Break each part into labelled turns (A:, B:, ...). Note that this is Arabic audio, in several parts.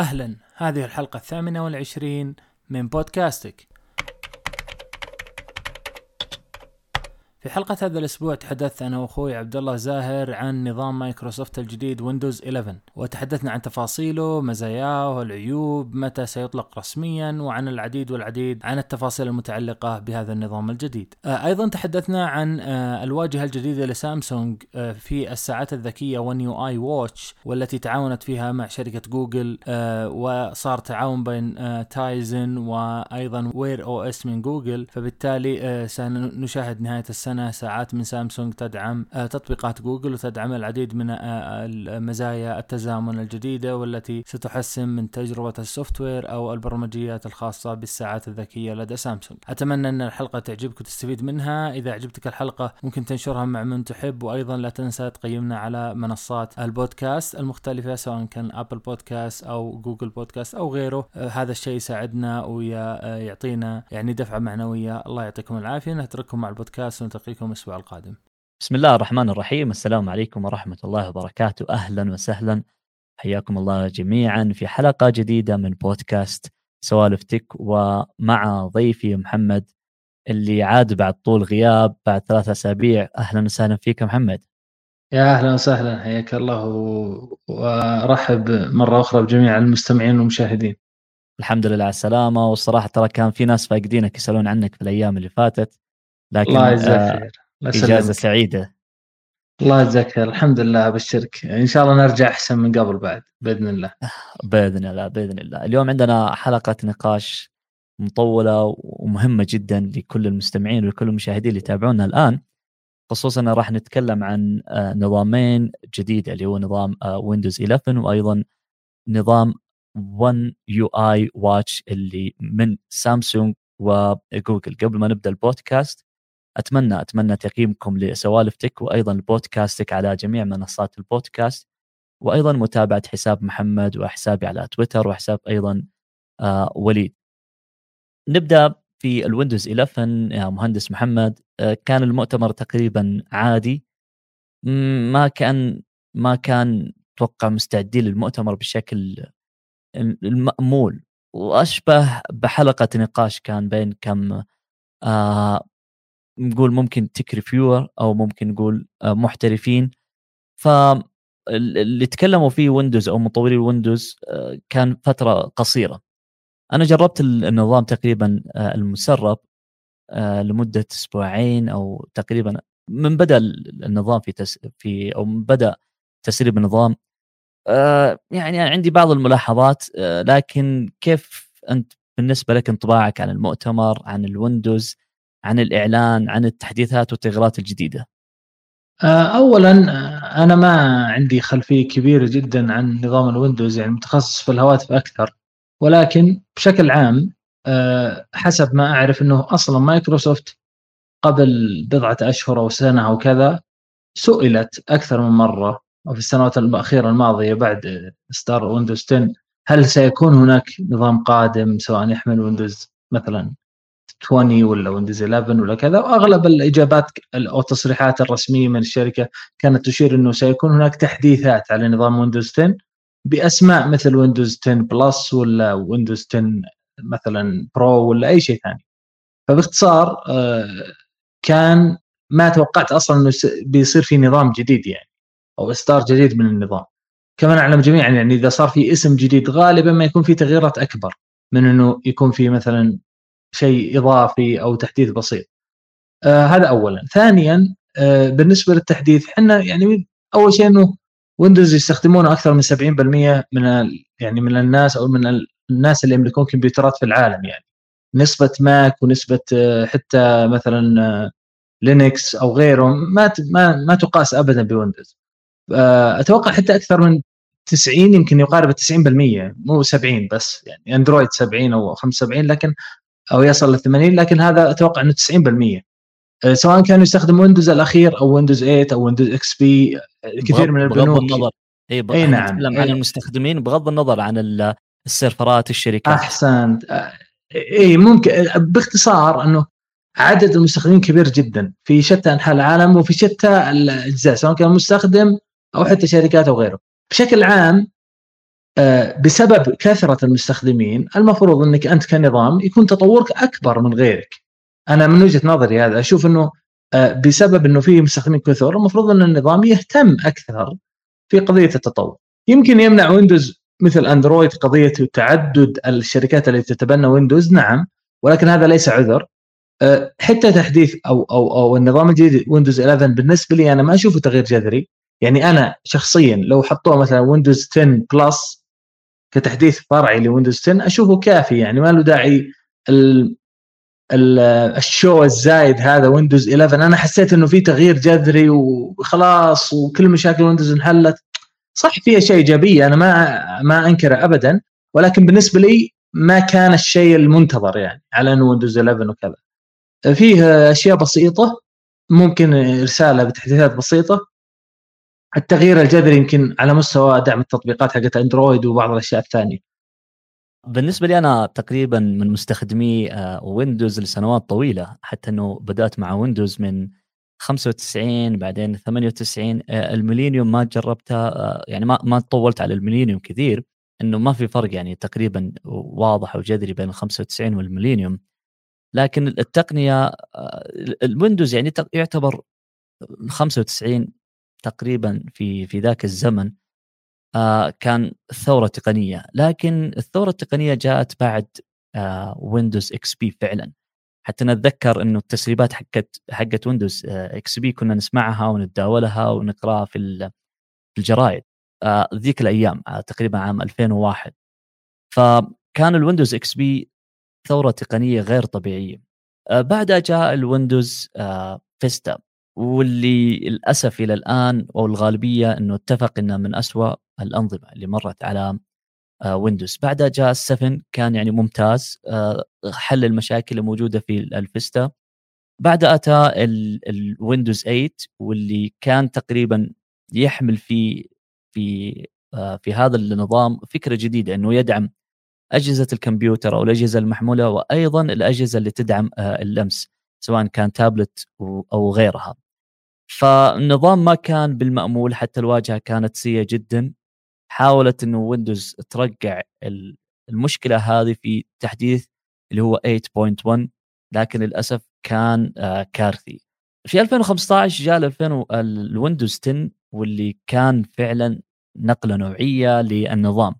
A: أهلا. هذه الحلقة الثامنة والعشرين من بودكاستك. في حلقة هذا الأسبوع تحدثت أنا وأخوي عبد الله زاهر عن نظام مايكروسوفت الجديد ويندوز 11 وتحدثنا عن تفاصيله مزاياه والعيوب متى سيطلق رسميا وعن العديد والعديد عن التفاصيل المتعلقة بهذا النظام الجديد. آه، أيضا تحدثنا عن آه، الواجهة الجديدة لسامسونج آه، في الساعات الذكية One UI Watch والتي تعاونت فيها مع شركة جوجل وصار تعاون بين Tizen وأيضا Wear OS من جوجل فبالتالي سنشاهد نهاية السنة السنة ساعات من سامسونج تدعم آه، تطبيقات جوجل وتدعم العديد من آه، مزايا التزامن الجديدة والتي ستحسن من تجربة ال software أو البرمجيات الخاصة بالساعات الذكية لدى سامسونج. أتمنى أن الحلقة تعجبك وتستفيد منها. إذا عجبتك الحلقة ممكن تنشرها مع من تحب وأيضا لا تنسى تقيمنا على منصات البودكاست المختلفة سواء كان أبل بودكاست أو جوجل بودكاست أو غيره. آه، هذا الشيء يساعدنا ويعطينا يعني دفعة معنوية. الله يعطيكم العافية. نترككم مع البودكاست نلتقيكم الأسبوع القادم.
B: بسم الله الرحمن الرحيم. السلام عليكم ورحمة الله وبركاته. أهلا وسهلا. حياكم الله جميعا في حلقة جديدة من بودكاست سوالف تك ومع ضيفي محمد اللي عاد بعد طول غياب بعد ثلاثة أسابيع. أهلا وسهلا فيك محمد.
C: يا أهلا وسهلا. حياك الله وارحب مرة أخرى بجميع المستمعين والمشاهدين.
B: الحمد لله على السلامة والصراحة ترى كان في ناس فاقدينك يسألون عنك في الأيام اللي فاتت.
C: لكن الله يجزاك آه، خير
B: إجازة سعيدة.
C: الله يجزاك خير. الحمد لله أبشرك إن شاء الله نرجع أحسن من قبل بعد بإذن الله.
B: بإذن الله بإذن الله. اليوم عندنا حلقة نقاش مطولة ومهمة جدا لكل المستمعين ولكل المشاهدين اللي يتابعونا الآن. خصوصا راح نتكلم عن آه، نظامين جديده اللي هو نظام ويندوز آه، 11 وأيضا نظام One UI Watch اللي من سامسونج وجوجل قبل ما نبدأ البودكاست أتمنى أتمنى تقييمكم لسوالف تك وأيضا بودكاستك على جميع منصات البودكاست وأيضا متابعة حساب محمد وحسابي على تويتر وحساب أيضا آه وليد. نبدأ في الويندوز 11 يا مهندس محمد. آه كان المؤتمر تقريبا عادي. ما كان ما كان أتوقع مستعدين للمؤتمر بشكل المأمول وأشبه بحلقة نقاش كان بين كم آه نقول ممكن tech reviewer أو ممكن نقول آه، محترفين. ف اللي تكلموا فيه ويندوز أو مطوري ويندوز آه، كان فترة قصيرة. أنا جربت النظام تقريبا آه، المسرب لمدة أسبوعين أو تقريبا من بدأ النظام في تس في أو من بدأ تسريب النظام. يعني عندي بعض الملاحظات لكن كيف أنت بالنسبة لك انطباعك عن المؤتمر عن الويندوز عن الإعلان عن التحديثات والتغييرات الجديدة؟
C: آه، اولا آه، أنا ما عندي خلفية كبيرة جدا عن نظام الويندوز يعني متخصص في الهواتف أكثر ولكن بشكل عام آه، حسب ما أعرف إنه أصلا مايكروسوفت قبل بضعة أشهر أو سنة أو كذا سئلت أكثر من مرة وفي السنوات الأخيرة الماضية بعد إصدار ويندوز 10 هل سيكون هناك نظام قادم سواء يحمل ويندوز مثلا 20 ولا ويندوز 11 ولا كذا وأغلب الإجابات أو التصريحات الرسمية من الشركة كانت تشير إنه سيكون هناك تحديثات على نظام ويندوز 10 بأسماء مثل ويندوز 10 Plus ولا ويندوز 10 مثلا Pro ولا أي شيء ثاني. فباختصار آه، كان ما توقعت أصلا إنه بيصير في نظام جديد يعني أو إصدار جديد من النظام. كما نعلم جميعا يعني إذا صار في اسم جديد غالبا ما يكون في تغييرات أكبر من إنه يكون في مثلا شيء إضافي أو تحديث بسيط. آه هذا اولا، ثانيا آه بالنسبة للتحديث إحنا يعني أول شيء إنه ويندوز يستخدمونه أكثر من 70% من يعني من الناس أو من الناس اللي يملكون كمبيوترات في العالم يعني نسبة ماك ونسبة آه حتى مثلا آه لينكس أو غيره ما ما ما تقاس ابدا بويندوز. آه، أتوقع حتى أكثر من 90 يمكن يقارب 90% مو 70 بس يعني أندرويد 70 أو 75 لكن أو يصل ل 80 لكن هذا أتوقع إنه 90% آه، سواء كانوا يستخدموا ويندوز الأخير أو ويندوز 8 أو ويندوز XP كثير من البنوك.
B: بغض النظر. إي إي نعم. نتكلم عن المستخدمين بغض النظر عن السيرفرات الشركات.
C: أحسنت. آه، إي ممكن باختصار إنه عدد المستخدمين كبير جدا في شتى أنحاء العالم وفي شتى الأجزاء سواء كان مستخدم أو حتى شركات أو غيره. بشكل عام آه، بسبب كثرة المستخدمين المفروض إنك أنت كنظام يكون تطورك أكبر من غيرك. أنا من وجهة نظري هذا أشوف إنه آه، بسبب إنه في مستخدمين كثر المفروض إن النظام يهتم أكثر في قضية التطور. يمكن يمنع ويندوز مثل اندرويد قضية تعدد الشركات التي تتبنى ويندوز نعم ولكن هذا ليس عذر. أه، حتى تحديث أو أو أو النظام الجديد ويندوز 11 بالنسبة لي أنا ما أشوفه تغيير جذري. يعني أنا شخصيا لو حطوه مثلا ويندوز 10 Plus كتحديث فرعي لويندوز 10 أشوفه كافي يعني ما له داعي ال ال ال show الزايد هذا ويندوز 11 أنا حسيت إنه في تغيير جذري وخلاص وكل مشاكل ويندوز انحلت. صح فيها اشياء ايجابيه أنا ما ما أنكره ابدا ولكن بالنسبة لي ما كان الشيء المنتظر يعني على إنه ويندوز 11 وكذا. فيه أشياء بسيطة ممكن رساله بتحديثات بسيطة التغيير الجذري يمكن على مستوى دعم التطبيقات حقت أندرويد وبعض الأشياء الثانية.
B: بالنسبة لي أنا تقريبا من مستخدمي ويندوز آه، لسنوات طويلة حتى إنه بدأت مع ويندوز من 95 بعدين 98 آه، ال Millennium ما جربتها آه، يعني ما ما طولت على ال Millennium كثير إنه ما في فرق يعني تقريبا واضح وجذري بين ال 95 وال Millennium. لكن التقنية الويندوز يعني يعتبر 95 تقريبا في في ذاك الزمن كان ثوره تقنية. لكن الثورة التقنية جاءت بعد ويندوز XP فعلا. حتى نتذكر إنه التسريبات حقت حقت ويندوز XP كنا نسمعها ونتداولها ونقرأها في الجرايد آه، ذيك الأيام آه، تقريبا عام 2001 فكان الويندوز XP ثورة تقنية غير طبيعية. آه، بعدها جاء الويندوز Vista واللي للأسف إلى الآن أو الغالبية إنه اتفق انه من أسوأ الأنظمة اللي مرت على ويندوز بعدها جاء 7 كان يعني ممتاز حل المشاكل الموجودة في ال Vista. بعد أتى الويندوز 8 واللي كان تقريبا يحمل في في آه، في هذا النظام فكرة جديدة إنه يدعم أجهزة الكمبيوتر أو الأجهزة المحمولة وأيضا الأجهزة اللي تدعم آه، اللمس. سواء كان تابلت أو غيرها. فالنظام ما كان بالمأمول حتى الواجهة كانت سيئة جدا حاولت إنه ويندوز ترجع المشكلة هذه في تحديث اللي هو 8.1 لكن للأسف كان آه، كارثي. في 2015 جاء الويندوز 10 واللي كان فعلا نقلة نوعية للنظام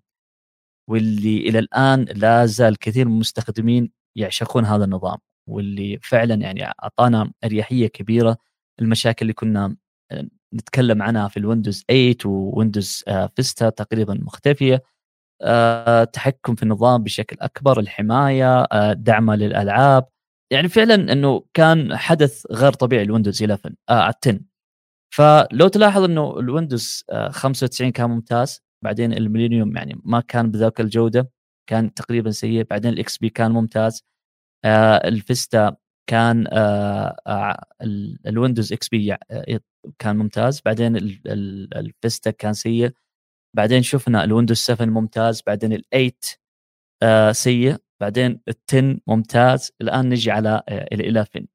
B: واللي إلى الآن لا زال كثير من المستخدمين يعشقون هذا النظام واللي فعلا يعني أعطانا أريحية كبيرة. المشاكل اللي كنا آه، نتكلم عنها في الويندوز 8 وويندوز فيستا تقريبا مختفية. آه، تحكم في النظام بشكل أكبر الحماية آه، دعمه للألعاب. يعني فعلا إنه كان حدث غير طبيعي الويندوز 11 آه 10 فلو تلاحظ إنه الويندوز 95 كان ممتاز. بعدين ال Millennium يعني ما كان بذاك الجودة كان تقريبا سيء. بعدين ال XP كان ممتاز. آه الفيستا كان آه آه الويندوز XP كان ممتاز. بعدين الفيستا كان سيء. بعدين شفنا الويندوز 7 ممتاز. بعدين ال8 آه سيء. بعدين ال10 ممتاز. الآن نجي على آه ال11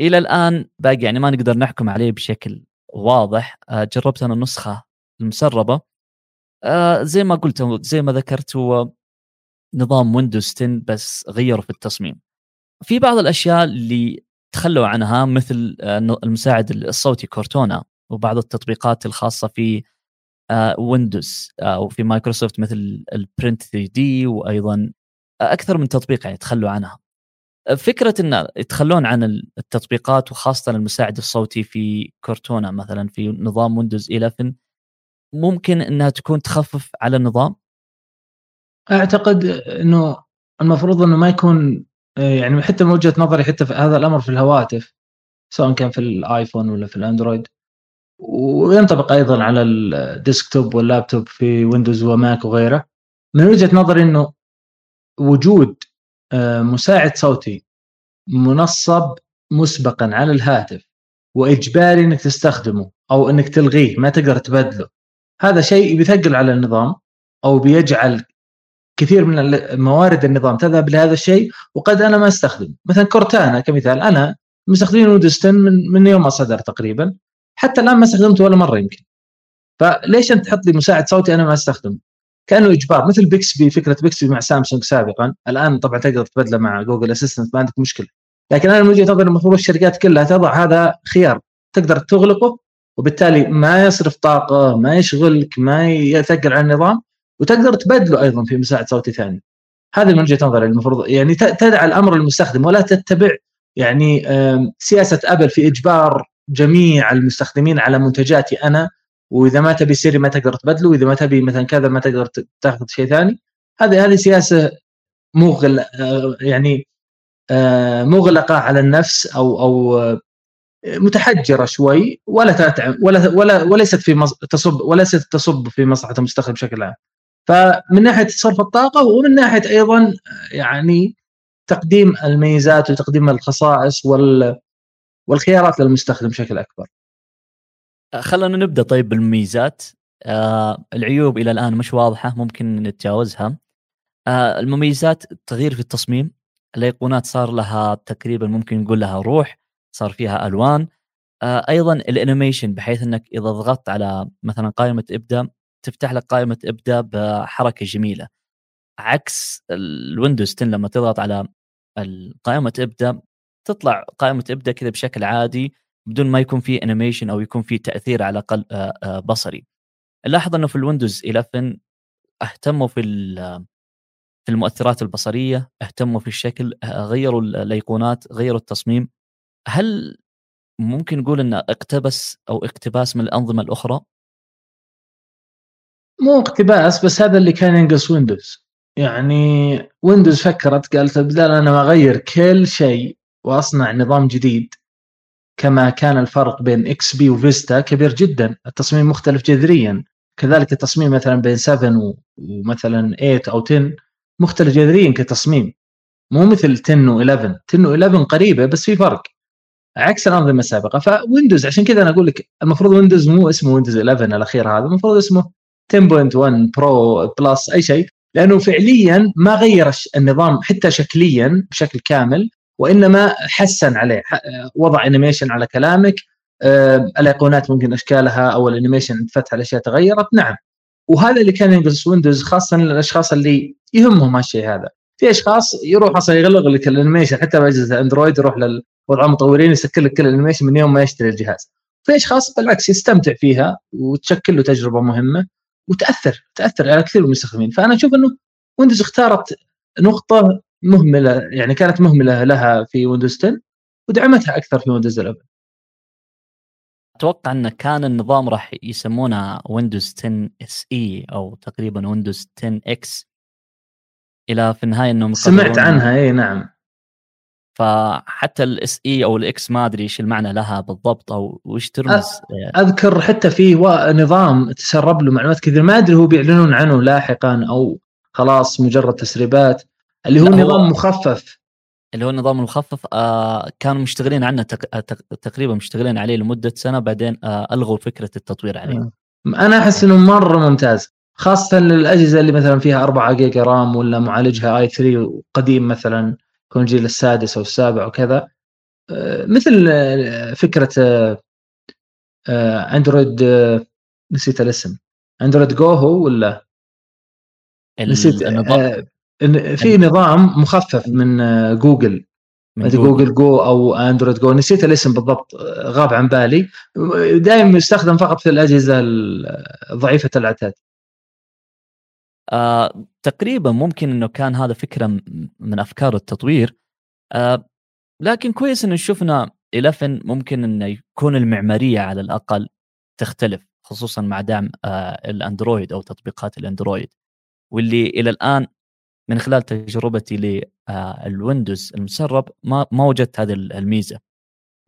B: إلى الآن باقي يعني ما نقدر نحكم عليه بشكل واضح. آه جربت أنا النسخة المسربة. آه زي ما قلت زي ما ذكرت هو نظام ويندوز 10 بس غيروا في التصميم. في بعض الأشياء اللي تخلوا عنها مثل آه المساعد الصوتي Cortana وبعض التطبيقات الخاصة في ويندوز آه وفي مايكروسوفت مثل ال Paint 3D وأيضا أكثر من تطبيق يعني تخلوا عنها. فكرة إن يتخلون عن التطبيقات وخاصة المساعد الصوتي في Cortana مثلا في نظام ويندوز 11 ممكن إنها تكون تخفف على النظام؟
C: أعتقد إنه المفروض إنه ما يكون يعني حتى من وجهة نظري حتى في هذا الأمر في الهواتف سواء كان في الآيفون ولا في الأندرويد. وينطبق أيضا على ال desktop واللابتوب في ويندوز وماك وغيره. من وجهة نظري إنه وجود آه، مساعد صوتي منصب مسبقا على الهاتف وإجباري إنك تستخدمه أو إنك تلغيه ما تقدر تبدله. هذا شيء بيثقل على النظام أو بيجعل كثير من موارد النظام تذهب لهذا الشيء وقد أنا ما استخدم مثلا Cortana كمثال أنا مستخدم ويندوز 10 من, من يوم ما صدر تقريبا. حتى الآن ما استخدمته ولا مرة يمكن. فليش أنت تحط لي مساعد صوتي أنا ما أستخدمه؟ كأنه إجبار. مثل Bixby فكرة Bixby مع سامسونج سابقا. الآن طبعا تقدر تبدله مع Google Assistant ما عندك مشكلة. لكن أنا من وجهة نظري المفروض الشركات كلها تضع هذا خيار. تقدر تغلقه وبالتالي ما يصرف طاقة ما يشغلك ما يثقل على النظام. وتقدر تبدله أيضا في مساعد صوتي ثاني هذه من وجهة نظري المفروض يعني تدعى الأمر المستخدم ولا تتبع يعني سياسة أبل في إجبار جميع المستخدمين على منتجاتي أنا وإذا ما تبي سيري ما تقدر تبدله وإذا ما تبي مثلا كذا ما تقدر تاخذ شيء ثاني هذه هذه سياسة مغل آه، يعني آه، مغلقة على النفس أو أو متحجرة شوي ولا تتعب ولا ولا وليست في. تصب وليست تصب في مصلحة المستخدم بشكل عام. فمن ناحية صرف الطاقة ومن ناحية أيضا يعني تقديم الميزات وتقديم الخصائص وال والخيارات للمستخدم بشكل أكبر.
B: خلينا نبدأ طيب بالمميزات آه العيوب إلى الآن مش واضحة ممكن نتجاوزها. آه المميزات التغيير في التصميم. الأيقونات صار لها تقريبا ممكن نقول لها روح صار فيها ألوان. آه أيضا ال animation بحيث إنك إذا ضغطت على مثلا قائمة ابدا تفتح لك قائمة ابدا بحركة جميلة. عكس الويندوز 10 لما تضغط على قائمة ابدا تطلع قائمة ابدا كذا بشكل عادي بدون ما يكون في animation أو يكون في تأثير على الاقل آه، آه، بصري. لاحظ إنه في الويندوز 11 اهتموا في في المؤثرات البصرية اهتموا في الشكل آه، غيروا الأيقونات غيروا التصميم. هل ممكن نقول إنه اقتبس أو اقتباس من الأنظمة الأخرى؟
C: مو اقتباس بس هذا اللي كان ينقص ويندوز يعني ويندوز فكرت قالت بدل أنا أغير كل شيء وأصنع نظام جديد كما كان الفرق بين XP وفيستا كبير جدا التصميم مختلف جذريا. كذلك التصميم مثلا بين 7 ومثلا 8 أو 10 مختلف جذريا كتصميم. مو مثل 10 و11 10 و11 قريبة بس في فرق. عكس الأنظمة السابقة. فويندوز عشان كذا أنا أقول لك المفروض ويندوز مو اسمه ويندوز 11 الأخير هذا المفروض اسمه 10.1 Pro Plus أي شيء لأنه فعليا ما غير النظام حتى شكليا بشكل كامل وإنما حسن عليه وضع animation على كلامك آه، الأيقونات ممكن أشكالها أو ال animation فتح الأشياء تغيرت نعم. وهذا اللي كان ينقص ويندوز خاصه للاشخاص اللي يهمهم هالشيء هذا. في أشخاص يروح أصلا يغلق لك ال animation حتى بأجهزة اندرويد يروح لوضع المطورين يسكر لك كل ال animation من يوم ما يشتري الجهاز. في أشخاص بالعكس يستمتع فيها وتشكل له تجربة مهمة. وتاثر تاثر على كثير من المستخدمين. فأنا أشوف إنه ويندوز اختارت نقطة مهملة يعني كانت مهملة لها في ويندوز 10 ودعمتها أكثر في ويندوز 11
B: أتوقع انه كان النظام راح يسمونه ويندوز 10 SE أو تقريبا ويندوز 10 X إلى في النهاية إنهم
C: سمعت عنها اي نعم.
B: فحتى ال SE أو ال X ما أدري إيش المعنى لها بالضبط أو وش ترمز.
C: أذكر حتى في نظام تسرب له معلومات كثير. ما أدري هو بيعلنون عنه لاحقا أو خلاص مجرد تسريبات اللي هو نظام هو مخفف.
B: اللي هو النظام المخفف آه كانوا مشتغلين عنه تق... آه، تق... تقريبا مشتغلين عليه لمدة سنة بعدين آه ألغوا فكرة التطوير عليه.
C: أنا أحس إنه مرة ممتاز خاصة للأجهزة اللي مثلا فيها 4 جيجا رام ولا معالجها آي 3 قديم مثلا. يكون الجيل السادس أو السابع وكذا آه مثل آه، فكرة أندرويد نسيت الاسم. أندرويد جو هو ولا؟ نسيت النظام. في نظام مخفف من آه، جوجل. من جوجل. جو أو أندرويد جو. نسيت الاسم بالضبط آه، غاب عن بالي. دائما يستخدم فقط في الأجهزة ضعيفة العتاد
B: آه، تقريبا ممكن إنه كان هذا فكرة من أفكار التطوير. آه، لكن كويس إنه شفنا 11 ممكن إنه يكون المعمارية على الأقل تختلف خصوصا مع دعم آه، الأندرويد أو تطبيقات الأندرويد. واللي إلى الآن من خلال تجربتي للويندوز آه، المسرب ما ما وجدت هذه الميزة.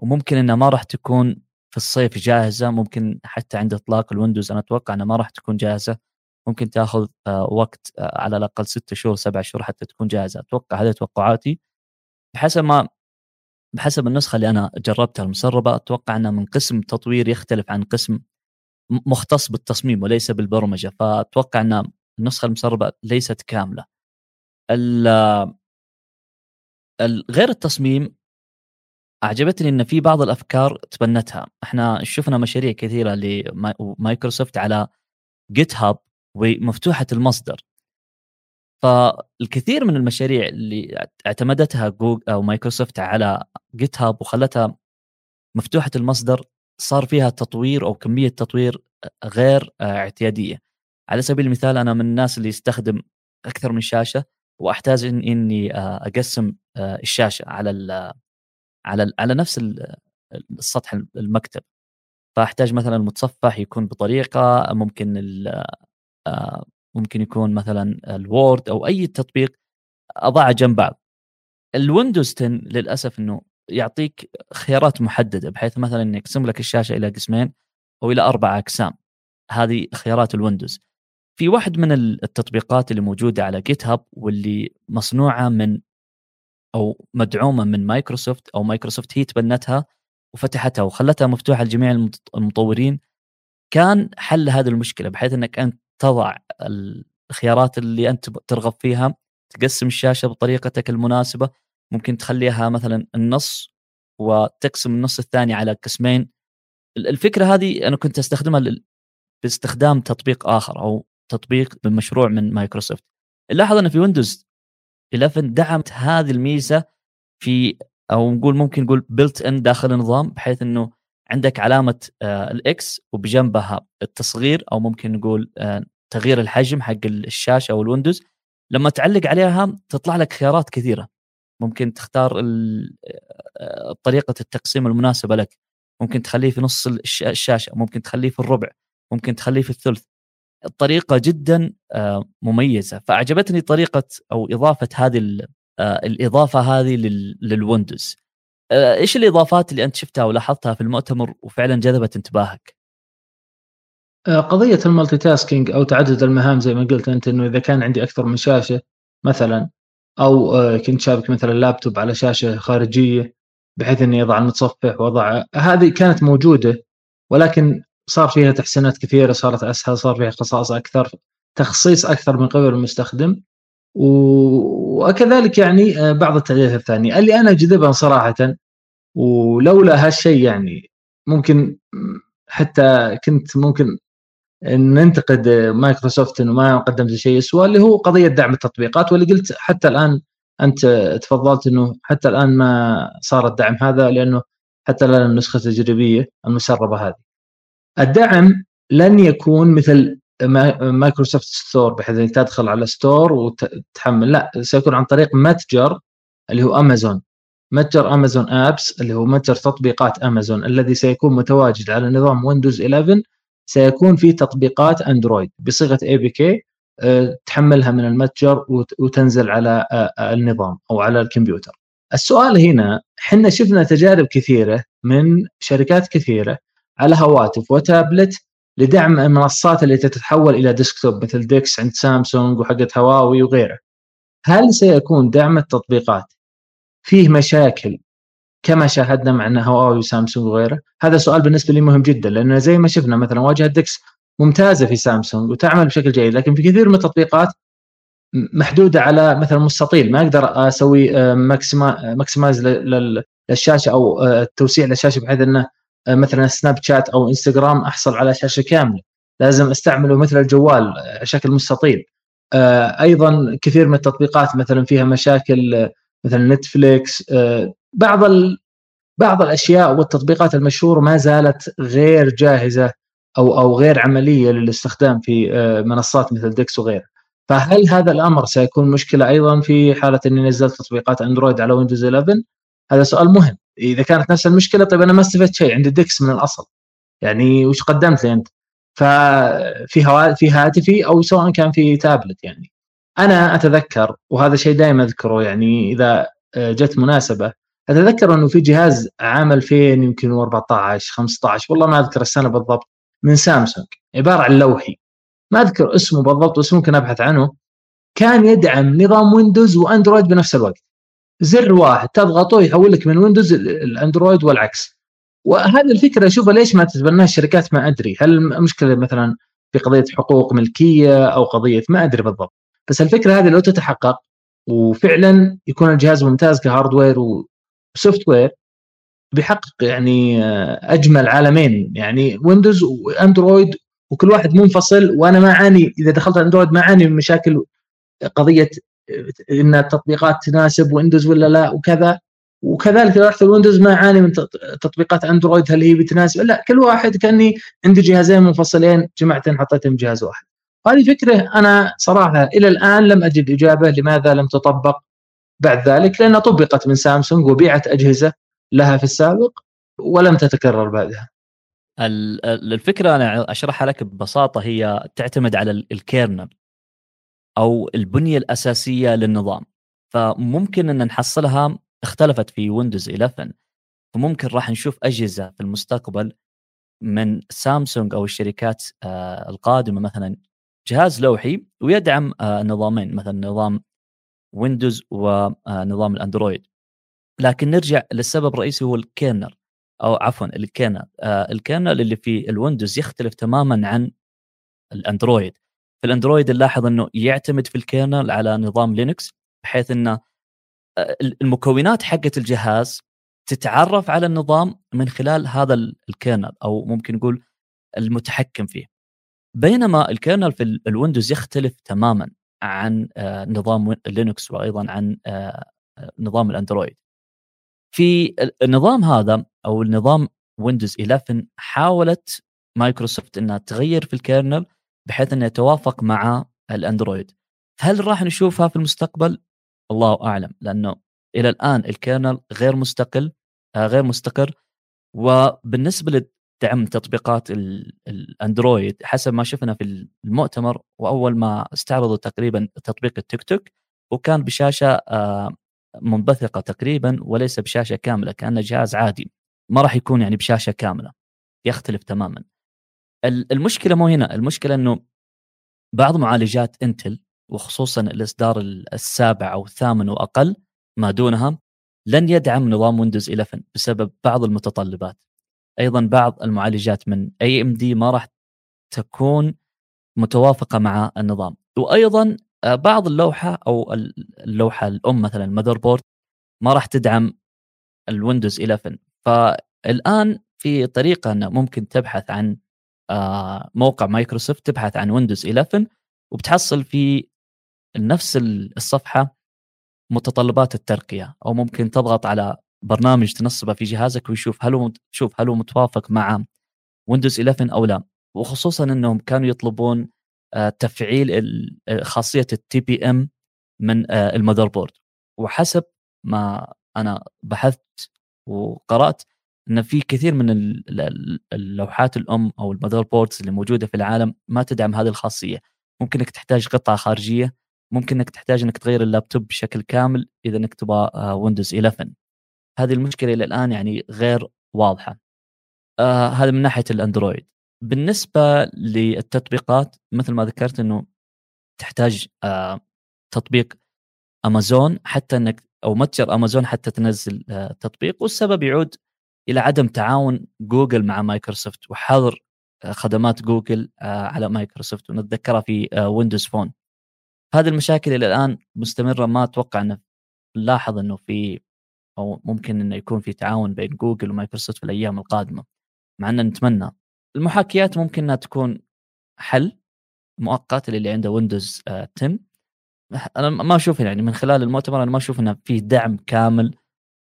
B: وممكن إنها ما راح تكون في الصيف جاهزة ممكن حتى عند إطلاق الويندوز أنا أتوقع إنها ما راح تكون جاهزة. ممكن تاخذ آه، وقت آه، على الأقل ستة شهور سبع شهور حتى تكون جاهزة. أتوقع هذه توقعاتي. بحسب ما بحسب النسخة اللي أنا جربتها المسربة أتوقع أنها من قسم تطوير يختلف عن قسم مختص بالتصميم وليس بالبرمجة. فأتوقع أن النسخة المسربة ليست كاملة. غير التصميم أعجبتني أن في بعض الأفكار تبنتها. إحنا شفنا مشاريع كثيرة لمايكروسوفت على جيت هاب ومفتوحة المصدر. فالكثير من المشاريع اللي اعتمدتها جوجل أو مايكروسوفت على GitHub وخلتها مفتوحة المصدر صار فيها تطوير أو كمية تطوير غير اعتيادية. على سبيل المثال أنا من الناس اللي يستخدم أكثر من شاشة وأحتاج إن إني أقسم الشاشة على على على نفس السطح المكتب. فأحتاج مثلا المتصفح يكون بطريقة ممكن آه، ممكن يكون مثلا ال Word أو أي تطبيق اضعه جنب بعض. الويندوز 10 للأسف إنه يعطيك خيارات محددة بحيث مثلا يقسم لك الشاشة إلى قسمين أو إلى أربع أقسام. هذه خيارات الويندوز في واحد من التطبيقات اللي موجودة على GitHub واللي مصنوعة من أو مدعومة من مايكروسوفت أو مايكروسوفت هي تبنتها وفتحتها وخلتها مفتوحة لجميع المطورين كان حل هذه المشكلة بحيث إنك أنت تضع الخيارات اللي أنت ترغب فيها تقسم الشاشة بطريقتك المناسبة ممكن تخليها مثلا النص وتقسم النص الثاني على قسمين. الفكرة هذه أنا كنت أستخدمها باستخدام تطبيق آخر أو تطبيق بمشروع من مايكروسوفت. نلاحظ أن في ويندوز 11 دعمت هذه الميزة في أو نقول ممكن نقول built in داخل النظام بحيث إنه عندك علامة آه، ال X وبجنبها التصغير أو ممكن نقول آه، تغيير الحجم حق الشاشة أو الويندوز. لما تعلق عليها تطلع لك خيارات كثيرة. ممكن تختار آه، طريقة التقسيم المناسبة لك. ممكن تخليه في نص الشاشة. ممكن تخليه في الربع. ممكن تخليه في الثلث. الطريقة جدا مميزة. فأعجبتني طريقة أو إضافة هذه الإضافة هذه للويندوز. إيش الإضافات اللي أنت شفتها ولاحظتها في المؤتمر وفعلا جذبت انتباهك؟
C: آه، قضية ال multitasking أو تعدد المهام زي ما قلت أنت إنه إذا كان عندي أكثر من شاشة مثلا أو آه، كنت شابك مثلا لابتوب على شاشة خارجية بحيث اني اضع المتصفح واضع هذه كانت موجودة ولكن صار فيها تحسينات كثيرة صارت أسهل صار فيها خصائص أكثر تخصيص أكثر من قبل المستخدم وكذلك يعني بعض التغييرات الثانية اللي أنا جذبها صراحة ولولا هالشيء يعني ممكن حتى كنت ممكن ننتقد مايكروسوفت إنه ما قدمت شيء اسوء اللي هو قضية دعم التطبيقات واللي قلت حتى الآن أنت تفضلت إنه حتى الآن ما صار الدعم هذا لأنه حتى الآن النسخة التجريبية المسربة هذه. الدعم لن يكون مثل مايكروسوفت Store بحيث إنك تدخل على Store وتحمل لا سيكون عن طريق متجر اللي هو أمازون. متجر أمازون Apps اللي هو متجر تطبيقات أمازون الذي سيكون متواجد على نظام ويندوز 11 سيكون في تطبيقات أندرويد بصيغة APK تحملها من المتجر وتنزل على آه، آه، النظام أو على الكمبيوتر. السؤال هنا إحنا شفنا تجارب كثيرة من شركات كثيرة على هواتف وتابلت لدعم المنصات اللي تتحول إلى desktop مثل DeX عند سامسونج وحقت هواوي وغيره. هل سيكون دعم التطبيقات فيه مشاكل كما شاهدنا مع هواوي وسامسونج وغيره؟ هذا سؤال بالنسبة لي مهم جدا لأنه زي ما شفنا مثلا واجهة DeX ممتازة في سامسونج وتعمل بشكل جيد لكن في كثير من التطبيقات محدودة على مثلا مستطيل ما أقدر أسوي maximize للشاشة أو توسيع للشاشة بحيث إنه مثلا سناب شات أو إنستغرام أحصل على شاشة كاملة. لازم أستعمله مثل الجوال شكل مستطيل. أيضا كثير من التطبيقات مثلا فيها مشاكل مثلا نتفليكس بعض بعض الأشياء والتطبيقات المشهورة ما زالت غير جاهزة أو أو غير عملية للاستخدام في منصات مثل DeX وغيرها. فهل هذا الأمر سيكون مشكلة أيضا في حالة إني نزلت تطبيقات أندرويد على ويندوز 11 هذا سؤال مهم. إذا كانت نفس المشكلة طيب أنا ما استفدت شيء عندي ديكس من الأصل. يعني وش قدمت لي انت؟ ففي هوا... في هاتفي أو سواء كان في تابلت يعني. أنا أتذكر وهذا شيء دائما أذكره يعني إذا جت مناسبة أتذكر إنه في جهاز عام 2000 يمكن 14 15 والله ما أذكر السنة بالضبط من سامسونج عبارة عن لوحي. ما أذكر اسمه بالضبط بس ممكن أبحث عنه. كان يدعم نظام ويندوز وأندرويد بنفس الوقت. زر واحد تضغطه يحول لك من ويندوز الاندرويد والعكس. وهذه الفكرة اشوفها ليش ما تتبناها الشركات ما أدري. هل المشكلة مثلا في قضية حقوق ملكية أو قضية؟ ما أدري بالضبط. بس الفكرة هذه لو تتحقق وفعلا يكون الجهاز ممتاز ك hardware و software بيحقق يعني أجمل عالمين. يعني ويندوز وأندرويد وكل واحد منفصل وأنا ما أعاني إذا دخلت أندرويد ما أعاني من مشاكل قضية إن التطبيقات تناسب ويندوز ولا لا وكذا. وكذلك لو رحت الويندوز ما اعاني من تطبيقات أندرويد هل هي بتناسب؟ لا كل واحد كأني عندي جهازين منفصلين جمعتهم حطيتهم جهاز واحد. هذه فكرة أنا صراحة إلى الآن لم أجد إجابة لماذا لم تطبق بعد ذلك لانها طبقت من سامسونج وبيعت أجهزة لها في السابق ولم تتكرر بعدها.
B: الفكرة أنا أشرحها لك ببساطة هي تعتمد على ال kernel. أو البنية الأساسية للنظام. فممكن أن نحصلها اختلفت في ويندوز 11 فممكن راح نشوف أجهزة في المستقبل من سامسونج أو الشركات آه، القادمة مثلا جهاز لوحي ويدعم آه، نظامين مثلا نظام ويندوز ونظام الأندرويد. لكن نرجع للسبب الرئيسي هو ال kernel أو عفوا ال kernel آه، ال kernel اللي في الويندوز يختلف تماما عن الأندرويد. في الأندرويد نلاحظ إنه يعتمد في ال kernel على نظام لينكس بحيث إنه آه، المكونات حقت الجهاز تتعرف على النظام من خلال هذا ال kernel أو ممكن نقول المتحكم فيه. بينما ال kernel في الويندوز يختلف تماما عن آه، نظام لينكس وأيضا عن آه، نظام الأندرويد. في النظام هذا أو النظام ويندوز 11 حاولت مايكروسوفت إنها تغير في ال kernel بحيث انه يتوافق مع الأندرويد. هل راح نشوفها في المستقبل؟ الله أعلم لأنه إلى الآن ال kernel غير مستقل آه، غير مستقر. وبالنسبة لدعم تطبيقات الأندرويد حسب ما شفنا في المؤتمر وأول ما استعرضوا تقريبا تطبيق التيك توك وكان بشاشة آه، منبثقة تقريبا وليس بشاشة كاملة كأنه جهاز عادي. ما راح يكون يعني بشاشة كاملة يختلف تماما. المشكلة مو هنا. المشكلة إنه بعض معالجات انتل وخصوصا الإصدار السابع أو الثامن وأقل ما دونها لن يدعم نظام ويندوز 11 بسبب بعض المتطلبات. أيضا بعض المعالجات من AMD ما راح تكون متوافقة مع النظام. وأيضا آه، بعض اللوحة أو اللوحة الأم مثلا ال motherboard ما راح تدعم الويندوز 11 فالآن في طريقة إنه ممكن تبحث عن موقع مايكروسوفت تبحث عن ويندوز 11 وبتحصل في نفس الصفحة متطلبات الترقية أو ممكن تضغط على برنامج تنصبه في جهازك ويشوف هل هو شوف هل هو متوافق مع ويندوز 11 أو لا. وخصوصا إنهم كانوا يطلبون آه، تفعيل خاصية ال TPM من آه، ال motherboard. وحسب ما أنا بحثت وقرأت إن في كثير من اللوحات الأم أو ال motherboards اللي موجودة في العالم ما تدعم هذه الخاصية. ممكن إنك تحتاج قطعة خارجية ممكن إنك تحتاج إنك تغير اللابتوب بشكل كامل إذا إنك تبغى ويندوز 11 هذه المشكلة إلى الآن يعني غير واضحة. آه هذا من ناحية الأندرويد. بالنسبة للتطبيقات مثل ما ذكرت إنه تحتاج آه تطبيق امازون حتى إنك أو متجر امازون حتى تنزل آه تطبيق والسبب يعود إلى عدم تعاون جوجل مع مايكروسوفت وحظر آه، خدمات جوجل آه، على مايكروسوفت ونتذكرها في ويندوز آه، فون. هذه المشاكل إلى الآن مستمرة ما أتوقع انه نلاحظ أنه في أو ممكن انه يكون في تعاون بين جوجل ومايكروسوفت في الأيام القادمة مع أن نتمنى. المحاكيات ممكن أنها تكون حل مؤقت للي عنده ويندوز 10 أنا ما أشوف يعني من خلال المؤتمر أنا ما أشوف أنه في دعم كامل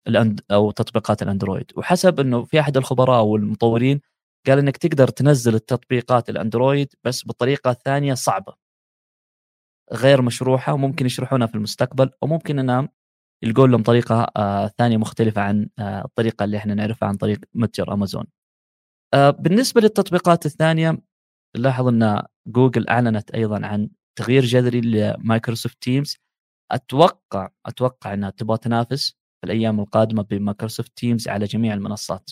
B: الأند أو تطبيقات الأندرويد. وحسب إنه في أحد الخبراء أو المطورين قال إنك تقدر تنزل التطبيقات الأندرويد بس بطريقة ثانية صعبة. غير مشروحة وممكن يشرحونها في المستقبل وممكن انها يلقون لهم طريقة آه ثانية مختلفة عن آه الطريقة اللي إحنا نعرفها عن طريق متجر أمازون. آه بالنسبة للتطبيقات الثانية نلاحظ إن جوجل أعلنت أيضا عن تغيير جذري ل Microsoft Teams أتوقع أتوقع إنها تبغى تنافس في الأيام القادمة ب Microsoft Teams على جميع المنصات.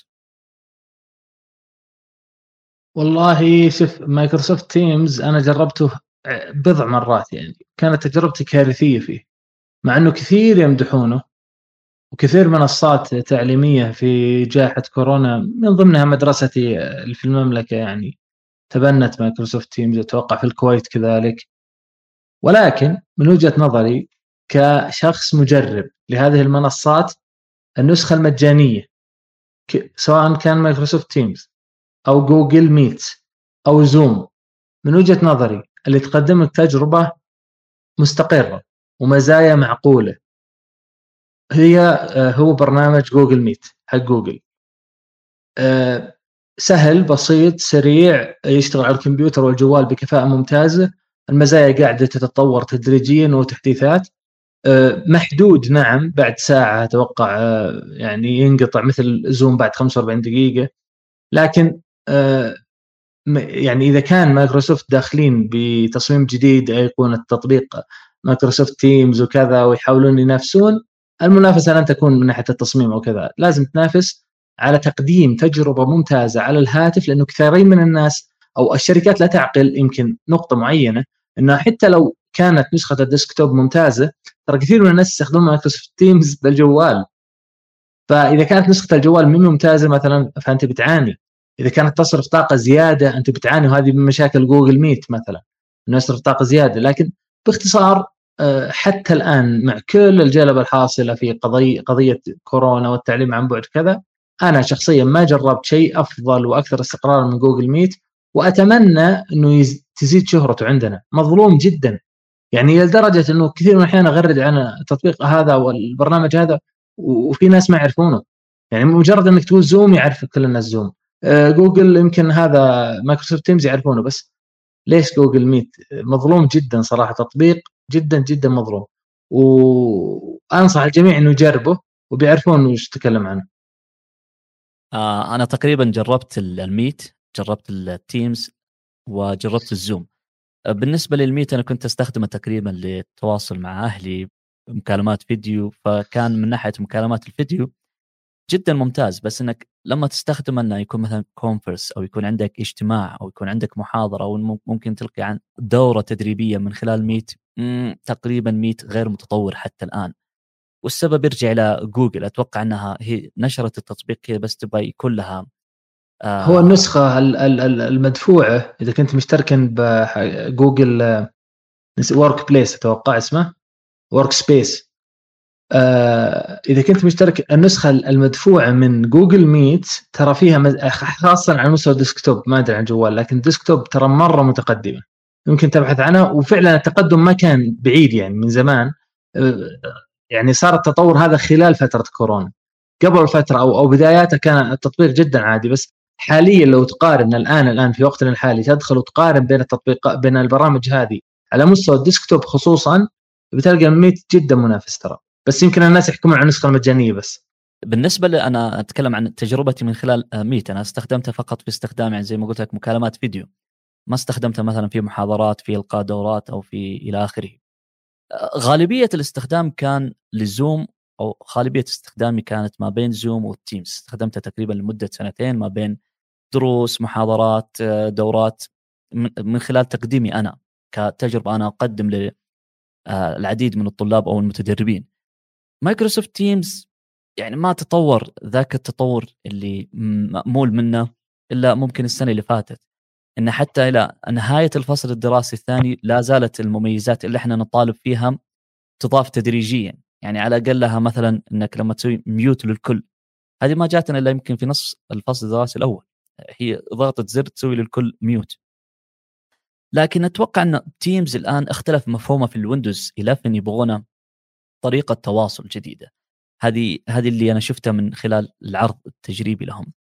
C: والله شوف Microsoft Teams أنا جربته بضع مرات يعني. كانت تجربتي كارثية فيه مع إنه كثير يمدحونه وكثير منصات تعليمية في جائحة كورونا من ضمنها مدرستي في المملكة يعني. تبنت Microsoft Teams أتوقع في الكويت كذلك. ولكن من وجهة نظري كشخص مجرب لهذه المنصات النسخة المجانية سواء كان Microsoft Teams أو Google Meet أو Zoom من وجهة نظري اللي تقدم لك تجربه مستقرة ومزايا معقولة. هي آه، هو برنامج Google Meet حق جوجل آه، سهل بسيط سريع يشتغل على الكمبيوتر والجوال بكفاءة ممتازة. المزايا قاعدة تتطور تدريجيا وتحديثات. محدود نعم بعد ساعة أتوقع يعني ينقطع مثل Zoom بعد 45 دقيقة. لكن يعني إذا كان مايكروسوفت داخلين بتصميم جديد ايقونه تطبيق Microsoft Teams وكذا ويحاولون ينافسون المنافسة لن تكون من ناحية التصميم أو كذا. لازم تنافس على تقديم تجربة ممتازة على الهاتف لأنه كثيرين من الناس أو الشركات لا تغفل يمكن نقطة معينة انها حتى لو كانت نسخة ال desktop ممتازة. ترى كثير من الناس يستخدمون Microsoft Teams بالجوال. فإذا كانت نسخة الجوال مو ممتازة مثلا فأنت بتعاني. إذا كانت تصرف طاقة زيادة أنت بتعاني. وهذه من مشاكل Google Meet مثلا إنه يصرف طاقة زيادة. لكن باختصار آه، حتى الآن مع كل الجلبه الحاصلة في قضيه قضية كورونا والتعليم عن بعد كذا أنا شخصيا ما جربت شيء أفضل وأكثر استقرارا من Google Meet. وأتمنى إنه تزيد شهرته عندنا. مظلوم جدا. يعني لدرجه إنه كثير من الأحيان أغرد عن التطبيق هذا والبرنامج هذا وفي ناس ما يعرفونه. يعني مجرد إنك تقول Zoom يعرف كل الناس Zoom آه، جوجل يمكن هذا Microsoft Teams يعرفونه بس ليش Google Meet مظلوم جدا صراحة تطبيق جدا جدا مظلوم. وأنصح الجميع إنه يجربه وبيعرفون وش تكلم عنه.
B: آه أنا تقريبا جربت ال Meet جربت ال Teams وجربت ال Zoom آه، بالنسبة لل Meet أنا كنت أستخدمه تقريبا للتواصل مع أهلي مكالمات فيديو فكان من ناحية مكالمات الفيديو جدا ممتاز. بس إنك لما تستخدم إنه يكون مثلا conference أو يكون عندك اجتماع أو يكون عندك محاضرة أو ممكن تلقي عن دورة تدريبية من خلال Meet تقريبا Meet غير متطور حتى الآن. والسبب يرجع إلى جوجل. أتوقع إنها هي نشرت التطبيق كذا بس تبغى يكون لها
C: هو النسخة المدفوعة إذا كنت مشتركا ب Google Workplace أتوقع اسمه Workspace آه إذا كنت مشترك النسخة المدفوعة من Google Meet ترى فيها خاصه على مستوى ال desktop ما أدري عن الجوال لكن ال desktop ترى مرة متقدمة. يمكن تبحث عنها وفعلا التقدم ما كان بعيد يعني من زمان. آه يعني صار التطور هذا خلال فترة كورونا. قبل الفترة أو أو بداياتها كان التطبيق جدا عادي بس حاليا لو تقارن الآن الآن في وقتنا الحالي تدخل وتقارن بين التطبيق بين البرامج هذه على مستوى الديسكتوب خصوصا بتلقى الميت جدا منافس ترى. بس يمكن الناس يحكمون على النسخة المجانية بس.
B: بالنسبة لي أنا أتكلم عن تجربتي من خلال ميت. أنا استخدمتها فقط في استخدام يعني زي ما قلت لك مكالمات فيديو. ما استخدمتها مثلا في محاضرات في إلقاء دورات أو في إلى آخره. غالبية الاستخدام كان ل Zoom أو غالبية استخدامي كانت ما بين Zoom وال Teams استخدمتها تقريبا لمدة سنتين ما بين دروس محاضرات دورات من خلال تقديمي أنا كتجربة أنا أقدم للعديد من الطلاب أو المتدربين. Microsoft Teams يعني ما تطور ذاك التطور اللي مأمول منه إلا ممكن السنة اللي فاتت. إن حتى إلى نهاية الفصل الدراسي الثاني لا زالت المميزات اللي إحنا نطالب فيها تضاف تدريجيا. يعني على اقلها مثلا إنك لما تسوي mute للكل. هذه ما جاتنا إلا يمكن في نص الفصل الدراسي الأول. هي ضغطه زر تسوي للكل mute. لكن أتوقع أن Teams الآن اختلف مفهومه في ال Windows 11 يبغونه طريقة تواصل جديدة. هذه هذه اللي أنا شفتها من خلال العرض التجريبي لهم.